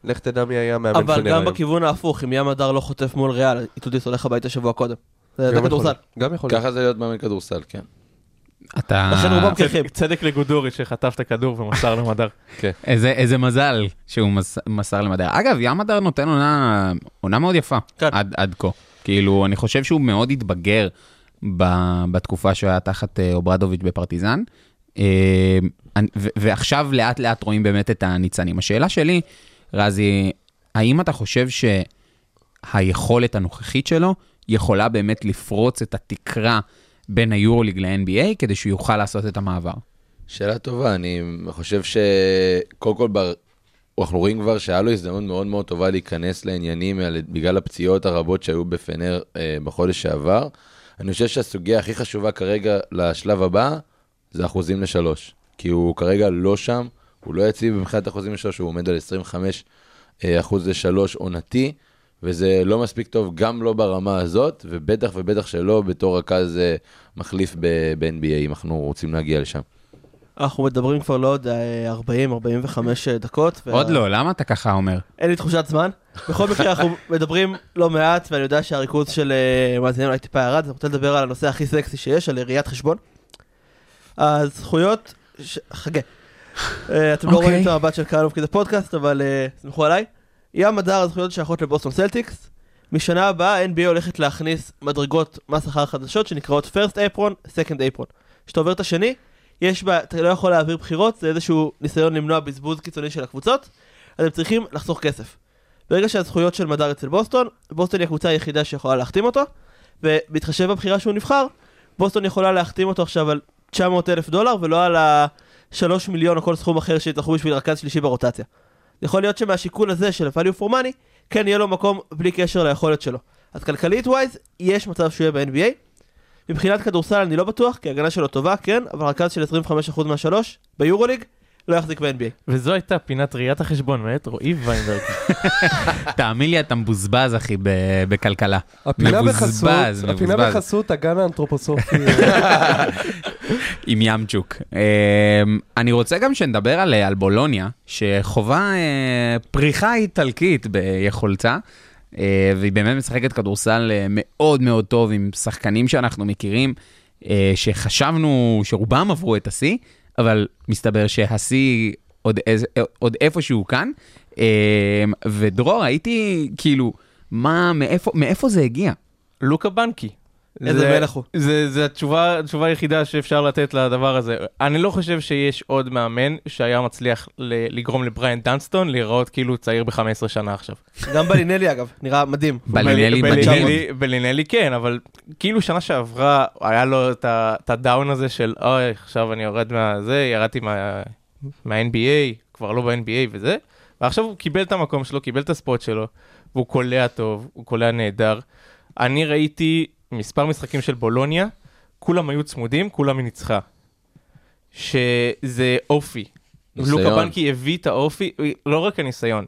לך תדע מי היה מאמן פנר אבל היום. גם בכיוון ההפוך, אם ים מדר לא חוטף מול ריאל, איטודיס הולך הביתה שבוע קודם. זה יכול כדורסל. גם יכול להיות. ככה זה להיות מאמן כדורסל, כן. אתה... לכן רובם קרחים. צדק- לגודורי שחטף את הכדור ומסר למדר. איזה, איזה מזל שהוא מס, מסר למדר. אגב, ים הדר נותן עונה, מאוד יפה כן. עד, עד כה. כאילו, אני חושב שהוא מאוד התבגר ב, בתקופה שהוא היה תחת אה, אוברדוביץ' בפרטיזן. אה, ועכשיו לאט לאט רואים באמת את הניצנים. השאלה שלי, רזי, האם אתה חושב שהיכולת הנוכחית שלו יכולה באמת לפרוץ את התקרה בין היורוליג ל-NBA כדי שהוא יוכל לעשות את המעבר? שאלה טובה, אני חושב שקודם כל, בר... אנחנו רואים כבר שהיה לו הזדמנות מאוד מאוד טובה להיכנס לעניינים בגלל הפציעות הרבות שהיו בפנר אה, בחודש שעבר. אני חושב שהסוגיה הכי חשובה כרגע לשלב הבא זה אחוזים לשלוש. כי הוא כרגע לא שם, הוא לא יציב מבחינת אחוזים לשלוש, הוא עומד על 25 אה, אחוז לשלוש עונתי, וזה לא מספיק טוב גם לא ברמה הזאת, ובטח ובטח שלא בתור רכז אה, מחליף ב- ב-NBA, אם אנחנו רוצים להגיע לשם. אנחנו מדברים כבר, לא יודע, 40-45 דקות. וה- עוד לא, למה אתה ככה אומר? אין לי תחושת זמן. בכל מקרה, אנחנו מדברים לא מעט, ואני יודע שהריכוז של אה, מאזינים אולי טיפה ירד, אז אני רוצה לדבר על הנושא הכי סקסי שיש, על ראיית חשבון. הזכויות, ש- חכה. אה, אתם לא אוקיי. רואים את המבט של קהלוב כי זה פודקאסט, אבל סמכו עליי. ים מדר הזכויות שייכות לבוסטון סלטיקס. משנה הבאה NBA הולכת להכניס מדרגות מס שכר חדשות שנקראות first apron, second apron. כשאתה עובר את השני, יש בה, אתה לא יכול להעביר בחירות, זה איזשהו ניסיון למנוע בזבוז קיצוני של הקבוצות, אז הם צריכים לחסוך כסף. ברגע שהזכויות של מדר אצל בוסטון, בוסטון היא הקבוצה היחידה שיכולה להחתים אותו, ובהתחשב בבחירה שהוא נבחר, בוסטון יכולה להחתים אותו עכשיו על 900 אלף דולר, ולא על ה-3 מיליון או כל סכום אחר שיצטרכו בשביל רכז שלישי ברוטציה. יכול להיות שמהשיקול הזה של value for money, כן יהיה לו מקום בלי קשר ליכולת שלו. אז כלכלית ווייז, יש מצב שהוא יהיה ב-NBA. מבחינת כדורסל אני לא בטוח, כי ההגנה שלו טובה, כן, אבל רכז של 25% מהשלוש, ביורוליג, לא יחזיק ב-NBA. וזו הייתה פינת ראיית החשבון מאת רועי ויינברג. תאמין לי, אתה מבוזבז, אחי, ב- בכלכלה. הפינה בחסות, מבוזבז, הפינה מבוזבז. בחסות הגן האנתרופוסופי. עם ימצ'וק. אה, אני רוצה גם שנדבר על, על בולוניה, שחווה אה, פריחה איטלקית ביכולתה, אה, והיא באמת משחקת כדורסל אה, מאוד מאוד טוב עם שחקנים שאנחנו מכירים, אה, שחשבנו שרובם עברו את השיא, אבל מסתבר שהשיא עוד, איז- עוד איפשהו כאן. אה, ודרור, הייתי כאילו, מה, מאיפה, מאיפה זה הגיע? לוקה בנקי. איזה זה- מלך הוא. זה, זה התשובה, התשובה היחידה שאפשר לתת לדבר הזה. אני לא חושב שיש עוד מאמן שהיה מצליח ל- לגרום לבריאן דנסטון להיראות כאילו צעיר ב-15 שנה עכשיו. גם בלינלי אגב, נראה מדהים. בלינלי מדהים. בלינלי- בלינלי כן, אבל כאילו שנה שעברה היה לו את ה- את ה down הזה של אוי, עכשיו אני יורד מהזה, ירדתי מה- מה-NBA, כבר לא ב-NBA וזה, ועכשיו הוא קיבל את המקום שלו, קיבל את הספוט שלו, והוא קולע טוב, הוא קולע נהדר. אני ראיתי מספר משחקים של בולוניה, כולם היו צמודים, כולם היא ניצחה. שזה אופי. ניסיון. לוקה בנקי הביא את האופי, לא רק הניסיון.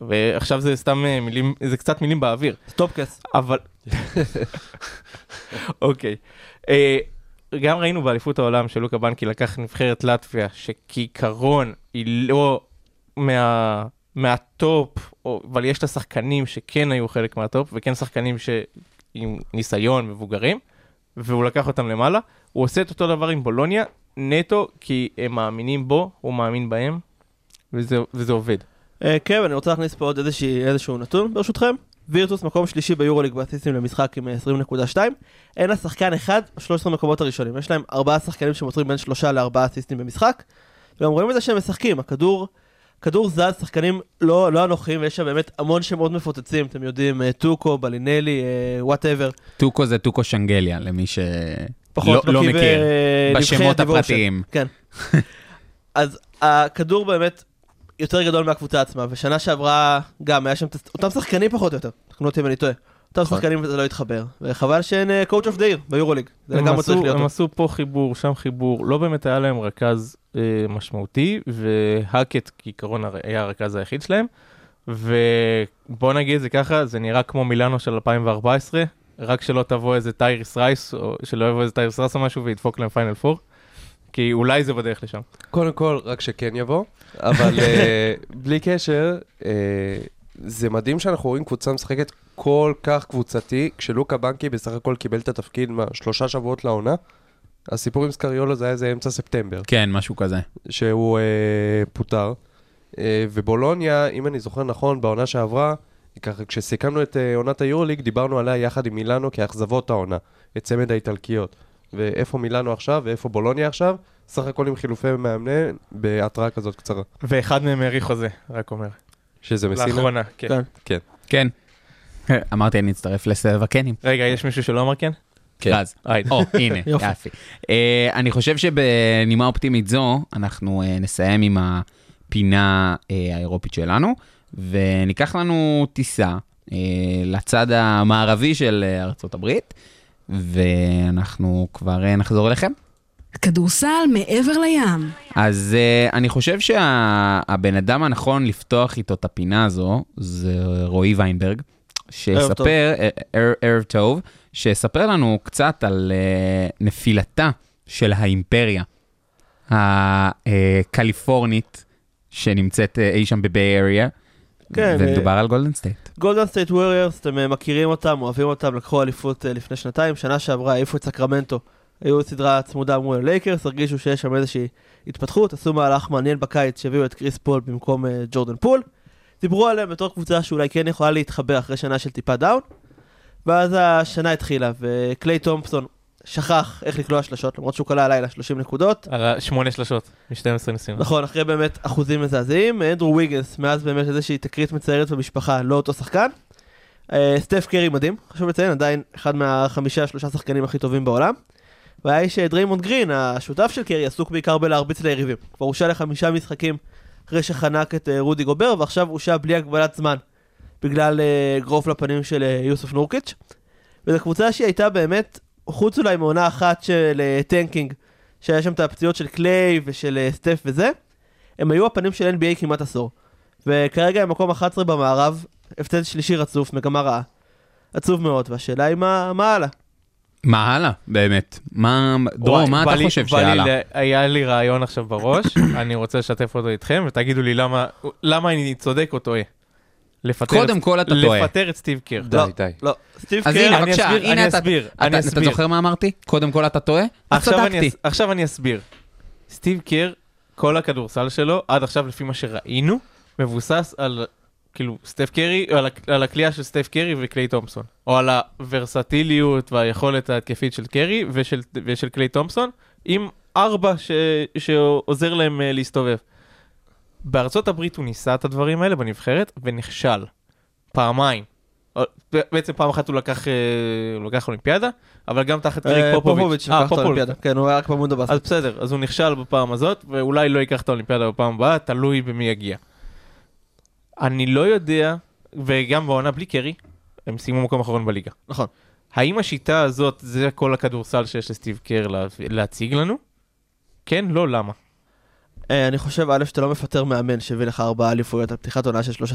ועכשיו זה סתם אה, מילים, זה קצת מילים באוויר. סטופקס. אבל... אוקיי. אה, גם ראינו באליפות העולם שלוקה בנקי לקח נבחרת לטביה, שכעיקרון היא לא מה... מה top, או... אבל יש את השחקנים שכן היו חלק מה top, וכן שחקנים ש... עם ניסיון, מבוגרים, והוא לקח אותם למעלה. הוא עושה את אותו דבר עם בולוניה, נטו, כי הם מאמינים בו, הוא מאמין בהם, וזה, וזה עובד. אה, כן, אני רוצה להכניס פה עוד איזושהי- איזשהו נתון ברשותכם. וירטוס מקום שלישי ביורוליג באסיסטים למשחק עם אה, 20.2. אין לה שחקן אחד ב-13 מקומות הראשונים. יש להם ארבעה שחקנים שמוסרים בין שלושה לארבעה אסיסטים במשחק. והם רואים את זה שהם משחקים, הכדור, כדור זז, שחקנים לא, לא אנוכיים, ויש שם באמת המון שמות מפוצצים, אתם יודעים, אה, טוקו, בלינלי, whatever. טוקו זה טוקו שנגליה, למי שלא פחות לא מכיר. בנבחרת בשמות. הפרטיים. כן. אז הכדור באמת יותר גדול מהקבוצה עצמה, ושנה שעברה גם היה שם אותם שחקנים פחות או יותר, תקנו אותי אם אני טועה. אותם נכון. שחקנים וזה לא התחבר, וחבל שאין coach of the year ביורוליג, זה לגמרי צריך להיות. הם טוב. עשו פה חיבור, שם חיבור, לא באמת היה להם רכז אה, משמעותי, והאקט כעיקרון היה הרכז היחיד שלהם, ובוא נגיד את זה ככה, זה נראה כמו מילאנו של 2014, רק שלא תבוא איזה טייריס רייס, או שלא יבוא איזה טייריס רייס או משהו וידפוק להם פיינל פור, כי אולי זה בדרך לשם. קודם כל, רק שכן יבוא, אבל אה, בלי קשר, אה, זה מדהים שאנחנו רואים קבוצה משחקת כל כך קבוצתי, כשלוקה בנקי בסך הכל קיבל את התפקיד, מה, שלושה שבועות לעונה? הסיפור עם סקריולו זה היה איזה אמצע ספטמבר, כן, משהו כזה. שהוא אה, פוטר. אה, ובולוניה, אם אני זוכר נכון, בעונה שעברה, ככה, כשסיכמנו את אה, עונת היורוליג, דיברנו עליה יחד עם מילאנו כאכזבות העונה, את צמד האיטלקיות. ואיפה מילאנו עכשיו ואיפה בולוניה עכשיו, סך הכל עם חילופי מאמני בהתראה כזאת קצרה. ואחד מהם האריך חוזה, רק אומר. שזה מסינה? לאחרונה, כן. כן. כן. אמרתי, אני אצטרף לסבב הקנים. רגע, יש מישהו שלא אמר כן? כן. רז. היידה. או, הנה, יופי. אה, אני חושב שבנימה אופטימית זו, אנחנו אה, נסיים עם הפינה אה, האירופית שלנו, וניקח לנו טיסה אה, לצד המערבי של אה, ארצות הברית, ואנחנו כבר אה, נחזור אליכם. כדורסל מעבר לים. אז uh, אני חושב שהבן אדם הנכון לפתוח איתו את הפינה הזו זה רועי ויינברג. שיספר, אה, ערב, ערב טוב, שיספר לנו קצת על uh, נפילתה של האימפריה הקליפורנית שנמצאת אה, אי שם ב Bay Area, כן, ומדובר על גולדן סטייט. גולדן סטייט ווריורס, אתם אה, מכירים אותם, אוהבים אותם, לקחו אליפות אה, לפני שנתיים, שנה שעברה העיפו את סקרמנטו. היו סדרה צמודה מול הלייקרס, הרגישו שיש שם איזושהי התפתחות, עשו מהלך מעניין בקיץ שהביאו את קריס פול במקום אה, ג'ורדן פול. דיברו עליהם בתור קבוצה שאולי כן יכולה להתחבר אחרי שנה של טיפה down. ואז השנה התחילה, וקליי תומפסון שכח איך לקלוע שלשות, למרות שהוא קלע הלילה 30 נקודות. על שמונה שלשות, מ-12 ניסיונות. נכון, אחרי באמת אחוזים מזעזעים. אנדרו ויגנס, מאז באמת איזושהי תקרית מצערת במשפחה, לא אותו שחקן. אה, סטף קרי מדהים, חשוב לציין, עדיין אחד מהחמישה, שלושה שחקנים הכי טובים בעולם. והאיש אה, דריימונד גרין, השותף של קרי, עסוק בעיקר בלהרביץ ליריבים. כבר הושעה לחמישה משחקים אחרי שחנק את אה, רודי גובר, ועכשיו הושעה בלי הגבלת זמן, בגלל אה, אגרוף לפנים של אה, יוסוף נורקיץ'. וזו קבוצה שהיא הייתה באמת, חוץ אולי מעונה אחת של tanking, שהיה שם את הפציעות של קליי ושל סטף וזה, הם היו הפנים של NBA כמעט עשור. וכרגע הם מקום 11 במערב, הפסד שלישי רצוף, מגמה רעה. עצוב מאוד, והשאלה היא מה, מה הלאה. מה הלאה, באמת? מה, דרור, מה אתה לי- חושב לי שהלאה? ל- היה לי רעיון עכשיו בראש, אני רוצה לשתף אותו איתכם, ותגידו לי למה למה אני צודק או טועה. לפטר קודם את- כל אתה טועה. לפטר את סטיב קר. די, לא, די. לא, סטיב קר, הנה, אני בבקשה, אסביר, הנה אני אתה- אסביר, אתה- אני אתה אסביר. זוכר מה אמרתי? קודם כל אתה טועה? אז עכשיו אני, צדקתי. עכשיו אני אסביר. סטיב קר, כל הכדורסל שלו, עד עכשיו לפי מה שראינו, מבוסס על, כאילו, סטף קרי, על, על הכלייה של סטף קרי וקליי תומפסון. או על הוורסטיליות והיכולת ההתקפית של קרי ושל, ושל קליי תומפסון, עם ארבע ש, שעוזר להם uh, להסתובב. בארצות הברית הוא ניסה את הדברים האלה בנבחרת, ונכשל. פעמיים. בעצם פעם אחת הוא לקח, אה, הוא לקח אולימפיאדה, אבל גם תחת אה, פופוביץ'. פופוביץ' אה, לקח את האולימפיאדה. כן, הוא היה רק במונדה אז בסדר, אז הוא נכשל בפעם הזאת, ואולי לא ייקח את האולימפיאדה בפעם הבאה, תלוי במי יגיע. אני לא יודע, וגם בעונה בלי קרי, הם סיימו מקום אחרון בליגה. נכון. האם השיטה הזאת, זה כל הכדורסל שיש לסטיב קר לה, להציג לנו? כן, לא, למה? אה, אני חושב, א', שאתה לא מפטר מאמן שהביא לך ארבעה אליפויות על פתיחת עונה של 13-10.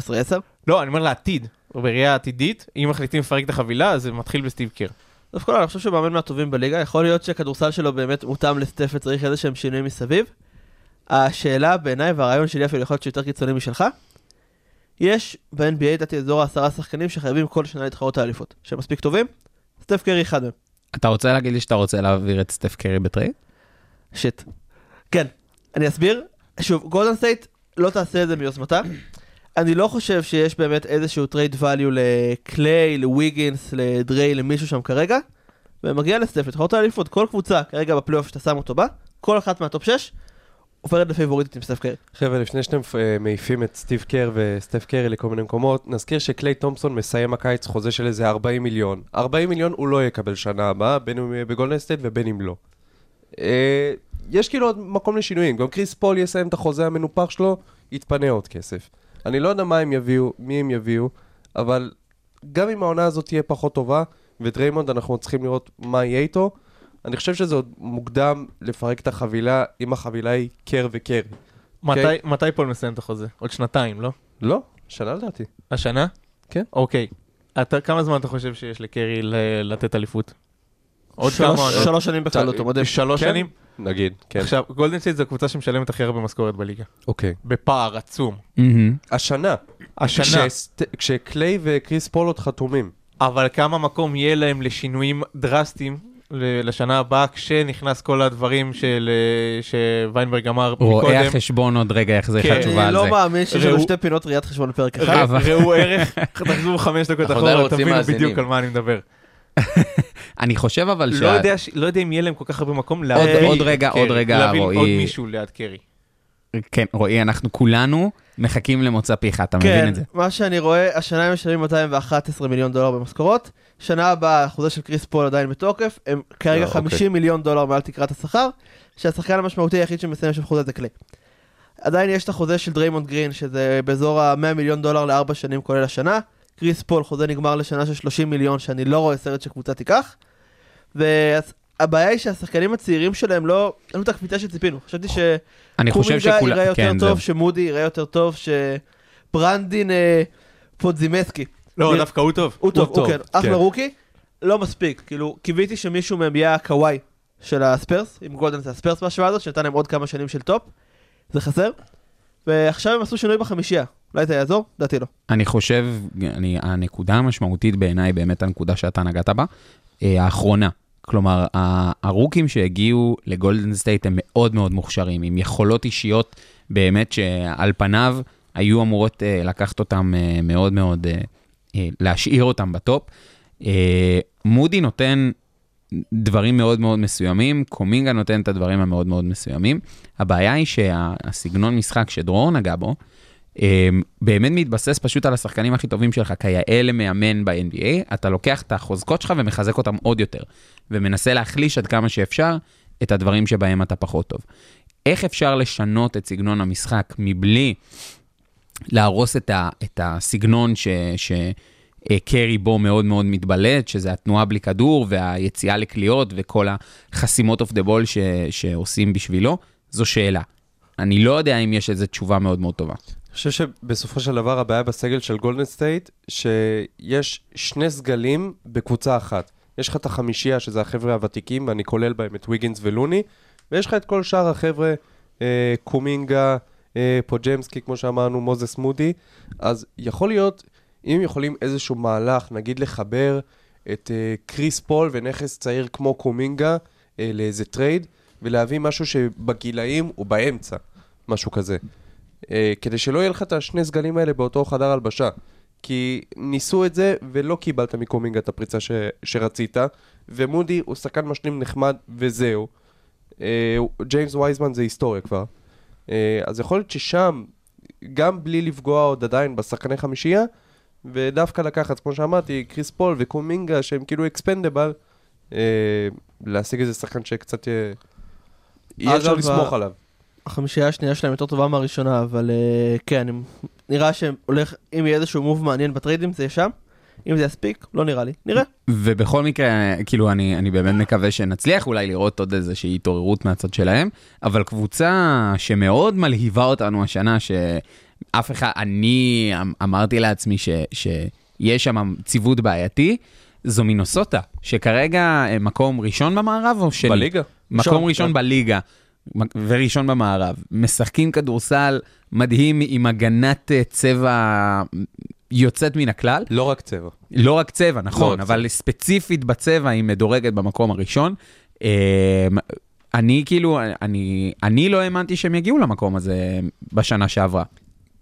לא, אני אומר לעתיד, בראייה העתידית, אם מחליטים לפרק את החבילה, אז זה מתחיל בסטיב קר. דווקא לא, אני חושב שהוא מאמן מהטובים בליגה, יכול להיות שהכדורסל שלו באמת מותאם לסטף וצריך איזה שהם שינויים מסביב. השאלה בעיניי, והרעיון שלי אפילו יכול להיות שיותר קיצוני משלך, יש ב-NBA, לדעתי, אזור העשרה שחקנים שחייבים כל שנה להתחרות האליפות. שהם מספיק טובים, סטף קרי אחד מהם. אתה רוצה להגיד לי שאתה רוצה להעביר את סטף קרי ב trade? shit. כן, אני אסביר. שוב, גולדן סטייט לא תעשה את זה מיוזמתה. אני לא חושב שיש באמת איזשהו trade value לקליי, לוויגינס, לדריי, למישהו שם כרגע. ומגיע לסטף, לתחרות האליפות, כל קבוצה כרגע בפלייאוף שאתה שם אותו בה, כל אחת מה top 6, עוברת לפייבוריטית עם סטף קרי. חבר'ה, לפני שאתם אה, מעיפים את סטיב קר וסטף קרי לכל מיני מקומות, נזכיר שקליי תומפסון מסיים הקיץ חוזה של איזה 40 מיליון. 40 מיליון הוא לא יקבל שנה הבאה, בין אם יהיה בגולדן סטייט ובין אם לא. אה, יש כאילו עוד מקום לשינויים, גם קריס פול יסיים את החוזה המנופח שלו, יתפנה עוד כסף. אני לא יודע מה הם יביאו, מי הם יביאו, אבל גם אם העונה הזאת תהיה פחות טובה, ודריימונד אנחנו צריכים לראות מה יהיה איתו, אני חושב שזה עוד מוקדם לפרק את החבילה, אם החבילה היא קר וקרי. מתי, אוקיי. מתי פול מסיים את החוזה? עוד שנתיים, לא? לא, שנה לדעתי. השנה? כן. אוקיי. אתה, כמה זמן אתה חושב שיש לקרי ל- לתת אליפות? עוד שלוש- כמה עונות? שלוש שנים מודה. שלוש כן. שנים? נגיד, כן. עכשיו, גולדן סטייט זו הקבוצה שמשלמת הכי הרבה משכורת בליגה. אוקיי. בפער עצום. השנה. השנה. כשסט- כשקליי וקריס פול עוד חתומים. אבל כמה מקום יהיה להם לשינויים דרסטיים לשנה הבאה, כשנכנס כל הדברים של, אה, שוויינברג אמר רואה מקודם. החשבון עוד רגע יחזיר לך כן. תשובה אני על לא זה. מאמין שיש לנו שתי פינות ראיית חשבון בפרק אחד. ראו ערך, תחזרו חמש דקות אחורה, רוצים תבינו מאזינים. בדיוק על מה אני מדבר. אני חושב אבל לא ש- לא יודע אם יהיה להם כל כך הרבה מקום עוד- להביא עוד רגע, עוד רגע, להביא עוד רועי. מישהו ליד קרי. כן, רועי, אנחנו כולנו מחכים למוצא פיך, אתה מבין כן, את זה? מה שאני רואה, השנה הם משלמים 211 מיליון דולר במשכורות, שנה הבאה החוזה של קריס פול עדיין בתוקף, הם כרגע לא, אוקיי. 50 מיליון דולר מעל תקרת השכר, שהשחקן המשמעותי היחיד שמסיים שם חוזה זה קליי. עדיין יש את החוזה של דריימונד גרין, שזה באזור ה-100 מיליון דולר לארבע שנים כולל השנה, קריס פול חוזה נגמר לשנה של 30 מיליון, שאני לא רואה סרט שקבוצה תיקח, והבעיה היא שהשחקנים הצעירים שלהם לא, אין לנו את הקפיצה שציפינו, חשבתי ש... אני חושב קומינגה שכולם... יראה יותר כן, טוב. שמודי יראה יותר טוב, שברנדין אה, פודז'מסקי. לא, נראה- דווקא הוא טוב. הוא טוב, הוא כן, אחלה כן. rookie, לא מספיק, כאילו, קיוויתי שמישהו מהם יהיה הקוואי של הספרס, עם גולדן זה הספרס בהשוואה הזאת, שנתן להם עוד כמה שנים של טופ, זה חסר, ועכשיו הם עשו שינוי בחמישייה, אולי זה יעזור? לדעתי לא. אני חושב, אני, הנקודה המשמעותית בעיניי באמת הנקודה שאתה נגעת בה, אה, האחרונה. כלומר, הרוקיז שהגיעו לגולדן סטייט הם מאוד מאוד מוכשרים, עם יכולות אישיות באמת שעל פניו היו אמורות אה, לקחת אותם אה, מאוד מאוד, להשאיר אותם בטופ. אה, מודי נותן דברים מאוד מאוד מסוימים, קומינגה נותן את הדברים המאוד מאוד מסוימים. הבעיה היא שהסגנון משחק שדרור נגע בו, אמ, באמת מתבסס פשוט על השחקנים הכי טובים שלך, כיאה למאמן ב-NBA, אתה לוקח את החוזקות שלך ומחזק אותם עוד יותר, ומנסה להחליש עד כמה שאפשר את הדברים שבהם אתה פחות טוב. איך אפשר לשנות את סגנון המשחק מבלי להרוס את, ה, את הסגנון ש... ש אה, בו מאוד מאוד מתבלט, שזה התנועה בלי כדור והיציאה לקליעות וכל החסימות off the ball שעושים בשבילו, זו שאלה. אני לא יודע אם יש איזו תשובה מאוד מאוד טובה. אני חושב שבסופו של דבר הבעיה בסגל של גולדן סטייט, שיש שני סגלים בקבוצה אחת. יש לך את החמישייה, שזה החבר'ה הוותיקים, ואני כולל בהם את ויגינס ולוני, ויש לך את כל שאר החבר'ה, אה, קומינגה, פודז'מסקי, כמו שאמרנו, מוזס מודי, אז יכול להיות, אם יכולים איזשהו מהלך, נגיד לחבר את אה, קריס פול ונכס צעיר כמו קומינגה אה, לאיזה טרייד, ולהביא משהו שבגילאים הוא באמצע, משהו כזה. אה, כדי שלא יהיה לך את השני סגלים האלה באותו חדר הלבשה. כי ניסו את זה ולא קיבלת מקומינגה את הפריצה ש, שרצית, ומודי הוא שחקן משלים נחמד וזהו. אה, ג'יימס וייזמן זה היסטוריה כבר. אה, אז יכול להיות ששם, גם בלי לפגוע עוד עדיין בשחקני חמישייה, ודווקא לקחת, כמו שאמרתי, קריס פול וקומינגה שהם כאילו אקספנדבל, אה, להשיג איזה שחקן שקצת יהיה... יהיה אפשר לסמוך עליו. החמישייה השנייה שלהם יותר טובה מהראשונה, אבל אה, כן, נראה שהולך, אם יהיה איזשהו מוב מעניין בטריידים זה יהיה שם. אם זה יספיק, לא נראה לי. נראה. ובכל מקרה, כאילו, אני, אני באמת מקווה שנצליח אולי לראות עוד איזושהי התעוררות מהצד שלהם, אבל קבוצה שמאוד מלהיבה אותנו השנה, שאף אחד, אני אמ- אמרתי לעצמי ש, שיש שם ציוות בעייתי, זו מינוסוטה, שכרגע אה, מקום ראשון במערב או שני? בליגה. מקום ראשון, ראשון כן. בליגה. וראשון במערב. משחקים כדורסל מדהים עם הגנת אה, צבע יוצאת מן הכלל. לא רק צבע. לא רק צבע, נכון, רק אבל ספציפית בצבע היא מדורגת במקום הראשון. אה, אני כאילו, אני, אני לא האמנתי שהם יגיעו למקום הזה בשנה שעברה.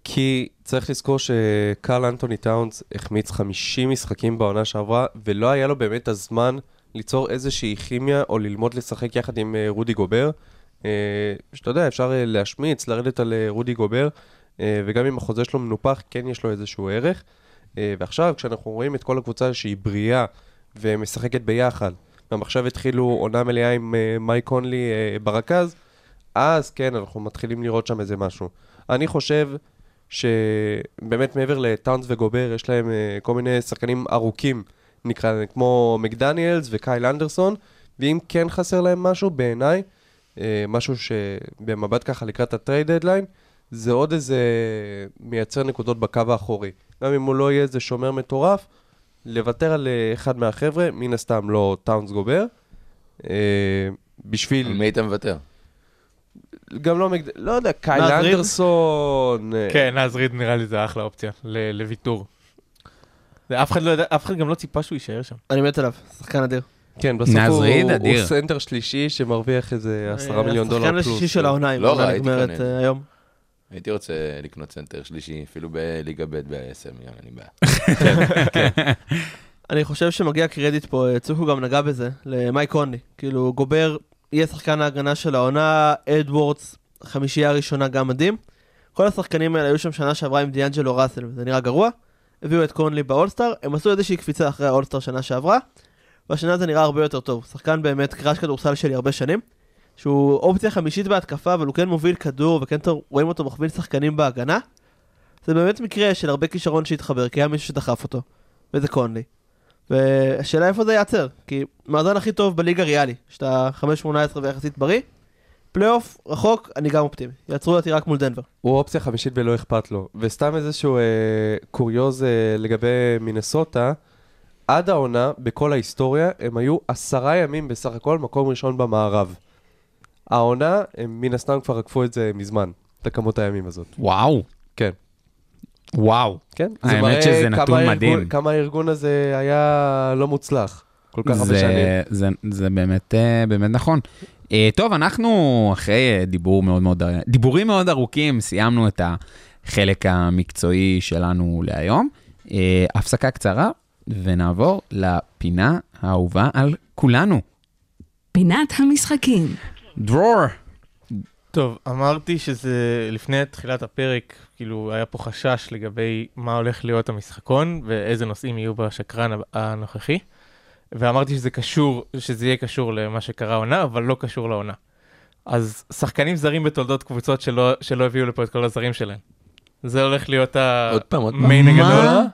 כי צריך לזכור שקרל אנטוני טאונס החמיץ 50 משחקים בעונה שעברה, ולא היה לו באמת הזמן ליצור איזושהי כימיה או ללמוד לשחק יחד עם אה, רודי גובר. אה, שאתה יודע, אפשר אה, להשמיץ, לרדת על רודי גובר, וגם אם החוזה שלו מנופח, כן יש לו איזשהו ערך. אה, ועכשיו, כשאנחנו רואים את כל הקבוצה שהיא בריאה ומשחקת ביחד, גם עכשיו התחילו עונה מלאה עם אה, מייק קונלי אה, ברכז, אז כן, אנחנו מתחילים לראות שם איזה משהו. אני חושב שבאמת מעבר לטאונס וגובר, יש להם כל מיני שחקנים ארוכים, נקרא להם, כמו מקדניאלס וקייל אנדרסון, ואם כן חסר להם משהו, בעיניי, משהו שבמבט ככה לקראת ה trade deadline, זה עוד איזה מייצר נקודות בקו האחורי. גם אם הוא לא יהיה איזה שומר מטורף, לוותר על אה, אחד מהחבר'ה, מן הסתם לא טאונס גובר, uh, בשביל... על מי היית מוותר? גם לא מקד... לא יודע, קייל? אנדרסון... אה, כן, אז ריד נראה לי זה אחלה אופציה ל- לוויתור. אף אחד לא יודע, אף אחד גם לא ציפה שהוא יישאר שם. אני מת עליו, שחקן אדיר. כן, בסוף הוא. סנטר שלישי שמרוויח איזה עשרה אה, מיליון דולר השחקן פלוס. השישי של העונה, אם לא העונה רע, הייתי נגמרת. אה, היום. הייתי רוצה לקנות סנטר שלישי, אפילו בליגה ב' ב-10 מיליון, אין לי בעיה. אני חושב שמגיע קרדיט פה, צוקו גם נגע בזה, למייק קונלי. כאילו, גובר יהיה שחקן ההגנה של העונה, אדוורדס, חמישייה הראשונה גם מדהים. כל השחקנים האלה היו שם שנה שעברה עם דיאנג'לו ראסל, וזה נראה גרוע. הביאו את קונלי באולסטאר, הם עשו איזושהי קפיצה אחרי האולסטאר שנה שעברה, והשנה זה נראה הרבה יותר טוב. שחקן באמת crush כדורסל שלי הרבה שנים, שהוא אופציה חמישית בהתקפה, אבל הוא כן מוביל כדור, וכן רואים אותו מכווין שחקנים בהגנה. זה באמת מקרה של הרבה כישרון שהתחבר, כי היה מישהו שדחף אותו, וזה קונלי. והשאלה איפה זה ייעצר, כי מאזן הכי טוב בליגה ריאלי, שאתה 5-18 ויחסית בריא, פלייאוף רחוק, אני גם אופטימי. יעצרו אותי רק מול דנבר. הוא אופציה חמישית ולא אכפת לו. וסתם איזשהו אה, קוריוז אה, לגבי מינסוטה, עד העונה, בכל ההיסטוריה, הם היו עשרה ימים בסך הכל מקום ראשון במערב. העונה, הם מן הסתם כבר עקפו את זה מזמן, את הכמות הימים הזאת. וואו. כן. וואו. כן, האמת שזה כמה נתון הארגון- מדהים. כמה הארגון הזה היה לא מוצלח. כל כך הרבה זה, שנים. זה, זה באמת, אה, באמת נכון. אה, טוב, אנחנו אחרי אה, דיבור מאוד מאוד, דיבורים מאוד ארוכים, סיימנו את החלק המקצועי שלנו להיום. אה, הפסקה קצרה, ונעבור לפינה האהובה על כולנו. פינת המשחקים. דרור. טוב, אמרתי שזה לפני תחילת הפרק, כאילו היה פה חשש לגבי מה הולך להיות המשחקון ואיזה נושאים יהיו בשקרן הנוכחי. ואמרתי שזה קשור, שזה יהיה קשור למה שקרה העונה, אבל לא קשור לעונה. אז שחקנים זרים בתולדות קבוצות שלא, שלא הביאו לפה את כל הזרים שלהם. זה הולך להיות. המיין הגדול. מה?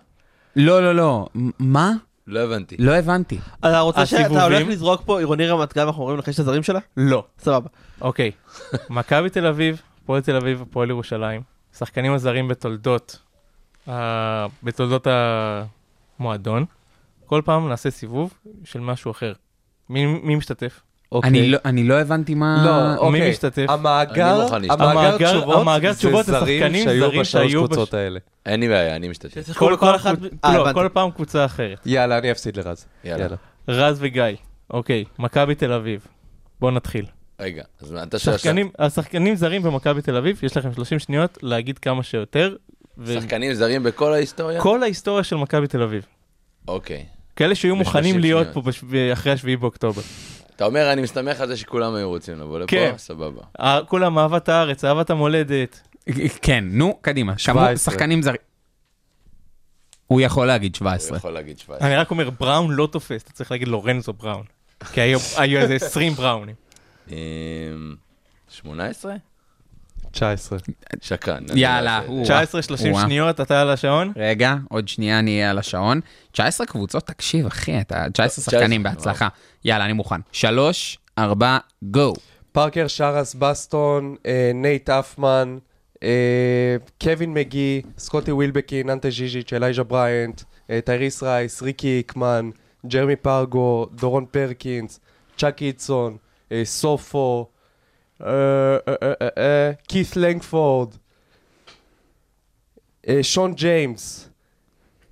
לא, לא, לא. מה? לא הבנתי. לא הבנתי. אתה רוצה שאתה? הולך לזרוק פה עירוני רמת גן ואנחנו אומרים לך יש את הזרים שלה? לא. סבבה. אוקיי, מכבי תל אביב, הפועל תל אביב, הפועל ירושלים, שחקנים הזרים בתולדות, ה- בתולדות המועדון, כל פעם נעשה סיבוב של משהו אחר. מי, מי משתתף? אוקיי. אני לא- אני לא הבנתי מה... לא, אוקיי. מי משתתף? המאגר, אני מוכן להשתתף. המאגר תשובות המאגר זה תשובות זה זרים שחקנים שהיו זרים בשלוש שהיו קבוצות האלה. אין לי בעיה, אני משתתף. בכל פעם אחת... אה, לא, הבנתי. כל פעם קבוצה אחרת. יאללה, אני אפסיד לרז. יאללה. רז וגיא, אוקיי, מכבי תל אביב. בואו נתחיל. רגע, אז מה, אתה שואל שחקנים, השחקנים זרים במכבי תל אביב, יש לכם 30 שניות להגיד כמה שיותר. ו- שחקנים זרים בכל ההיסטוריה? כל ההיסטוריה של מכבי תל אביב. אוקיי. כאלה שהיו מוכנים 30 להיות שניות. פה אחרי השביעי באוקטובר. אתה אומר, אני מסתמך על זה שכולם היו רוצים לבוא לפה? כן. סבבה. אה, כולם אהבת הארץ, אהבת המולדת. כן, נו, קדימה. כמה 17. שחקנים זרים. הוא יכול להגיד הוא 17. יכול להגיד 17. אני רק אומר, בראון לא תופס, אתה צריך להגיד לורנזו בראון. כי היו- איזה 20 בראונים. אמ, 18? 19. שקרן. יאללה, לא יודע. הוא- 19, 30 וואה. שניות, אתה על השעון? רגע, עוד שנייה אני אהיה על השעון. 19 קבוצות, תקשיב, אחי, אתה 19 שחקנים 19, בהצלחה. יאללה, אני מוכן. 3, 4, גו. פארקר שרס בסטון, אה, נייט אפמן, אה, קווין מגי, סקוטי ווילבקין, אנטה ז'יז'יץ', אלייז'ה בריינט, אה, טייריס רייס, ריקי היקמן, ג'רמי פארגו, דורון פרקינס, צ'אק אידסון, אה, סופו, כית' לנגפורד, שון ג'יימס,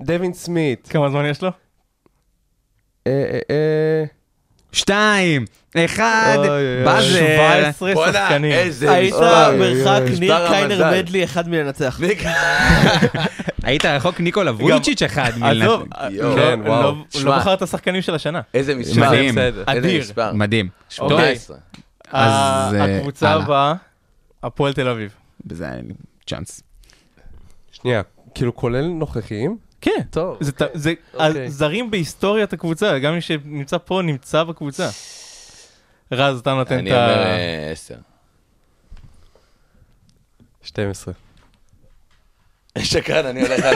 דווין סמית, כמה זמן יש לו? אה, אה, אה, 2, 1, אוי, אוי, אוי. באזר. 17 בואנה, שחקנים. איזה היית. מרחק ניר קיינר. מדלי אחד מלנצח. היית רחוק ניקולה וולצ'יץ' אחד עזוב, מלנצח. כן, לא-. לא-. לא בחר את השחקנים של השנה. איזה מספר. מדהים. איזה אדיר. מספר. מדהים. 18. אז, אה, הקבוצה. הבאה, הפועל תל אביב. וזה היה לי צ'אנס. שנייה, כאילו כולל נוכחים? כן. טוב. זה, ת- זה אוקיי. הזרים בהיסטוריית הקבוצה, גם מי שנמצא פה נמצא בקבוצה. רז, אתה נותן את אני ה... אומר אה, 10. 12. שקרן, אני הולך על...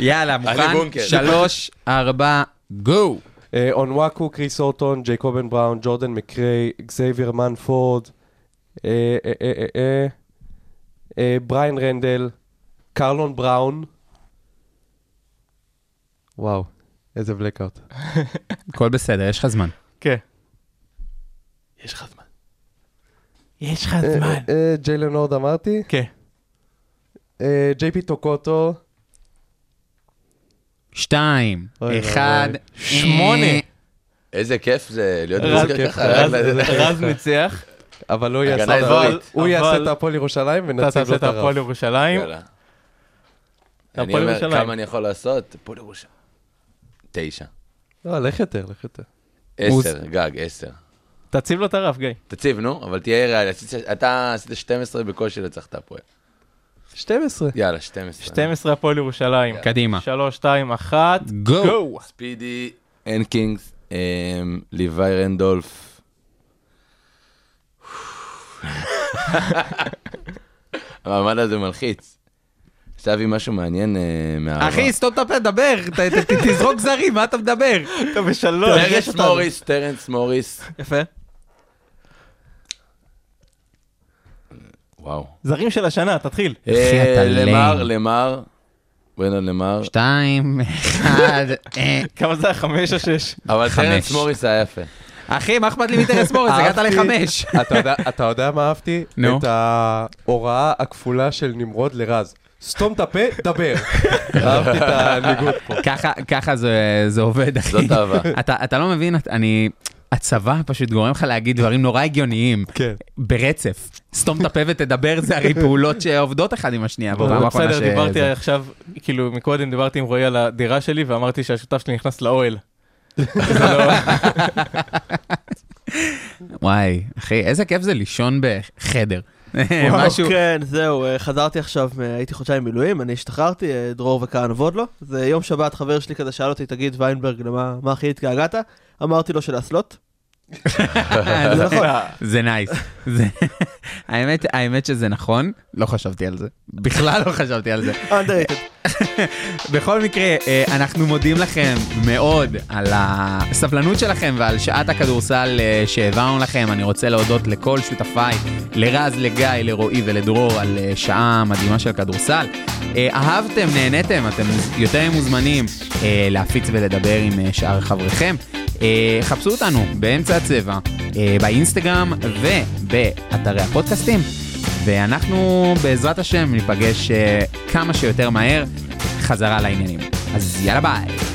יאללה, אני מוכן? 3, 4, גו. אה, אונוואקו, קריס אורטון, ג'ייקובן בראון, ג'ורדן מקריי, גזייביר מנפורד, אה, אה, בריין רנדל, קרלון בראון. וואו, איזה blackout. הכל בסדר, יש לך זמן. כן. יש לך זמן. יש לך אה, ג'יילן הורד אמרתי? כן. ג'יי פי טוקוטו, 2, אוי 1, ואבוי. שמונה. איזה כיף זה להיות בוסקר ככה. רז-. רז ניצח, אבל לא. הוא יעשה את הפועל ירושלים תעשה לו את הרב. הפועל ירושלים. אני אומר. כמה אני יכול לעשות? הפועל ירושלים. תשע. לא, לך יותר, לך יותר. עשר, גג, עשר. תציב לו את הרף, גיא. תציב, נו, אבל תהיה ריאלי. אתה עשית 12 בקושי לצח את הפועל. 12. יאללה, 12. 12 הפועל ירושלים. קדימה. 3, 2, 1, גו. ספידי, הנקינגס, אמ, ליוואי רנדולף. המעמד הזה מלחיץ. רוצה להביא משהו מעניין אה, מהעבר. אחי, סתום את הפה, דבר, תזרוק זרים, מה אתה מדבר? אתה בשלוש. טרנס מוריס, טרנס מוריס. יפה. וואו. זרים של השנה, תתחיל. אה, למר. למר. ברנדון למר. 2, 1, כמה זה היה? חמש או שש? אבל חמש. טרנס מוריס היה יפה. אחי, מה אכפת לי מטרס מוריס? הגעת לחמש. אתה יודע- מה אהבתי? נו. את ההוראה הכפולה של נמרוד לרז. סתום את הפה, דבר. אהבתי את הניגוד פה. ככה- ככה זה זה עובד, אחי. זאת אהבה. אתה אתה לא מבין, אני... הצבא פשוט גורם לך להגיד דברים נורא הגיוניים, כן. ברצף. סתום את הפה ותדבר, זה הרי פעולות שעובדות אחד עם השנייה. בסדר, דיברתי עכשיו, כאילו, מקודם דיברתי עם רועי על הדירה שלי, ואמרתי שהשותף שלי נכנס לאוהל. לא- וואי, אחי, איזה כיף זה לישון בחדר. משהו... כן, זהו, אה, חזרתי עכשיו, אה, הייתי חודשיים מילואים, אני השתחררתי, אה, דרור וכהנוב עוד לא. זה יום שבת, חבר שלי כזה שאל אותי, תגיד, ויינברג, למה מה הכי התגעגעת? אמרתי לו שלאסלות. זה נכון. זה נייס. האמת, האמת שזה נכון, לא חשבתי על זה. בכלל לא חשבתי על זה. underrated. בכל מקרה, אה, אנחנו מודים לכם מאוד על הסבלנות שלכם ועל שעת הכדורסל אה, שהעברנו לכם. אני רוצה להודות לכל שותפיי, לרז, לגיא, לרועי ולדרור על אה, שעה מדהימה של כדורסל. אה, אהבתם, נהניתם, אתם יותר מוזמנים אה, להפיץ ולדבר עם אה, שאר חבריכם. אה, חפשו אותנו באמצע הצבע, אה, באינסטגרם ובאתרי הפודקאסטים. ואנחנו בעזרת השם ניפגש אה, כמה שיותר מהר חזרה לעניינים. אז יאללה ביי.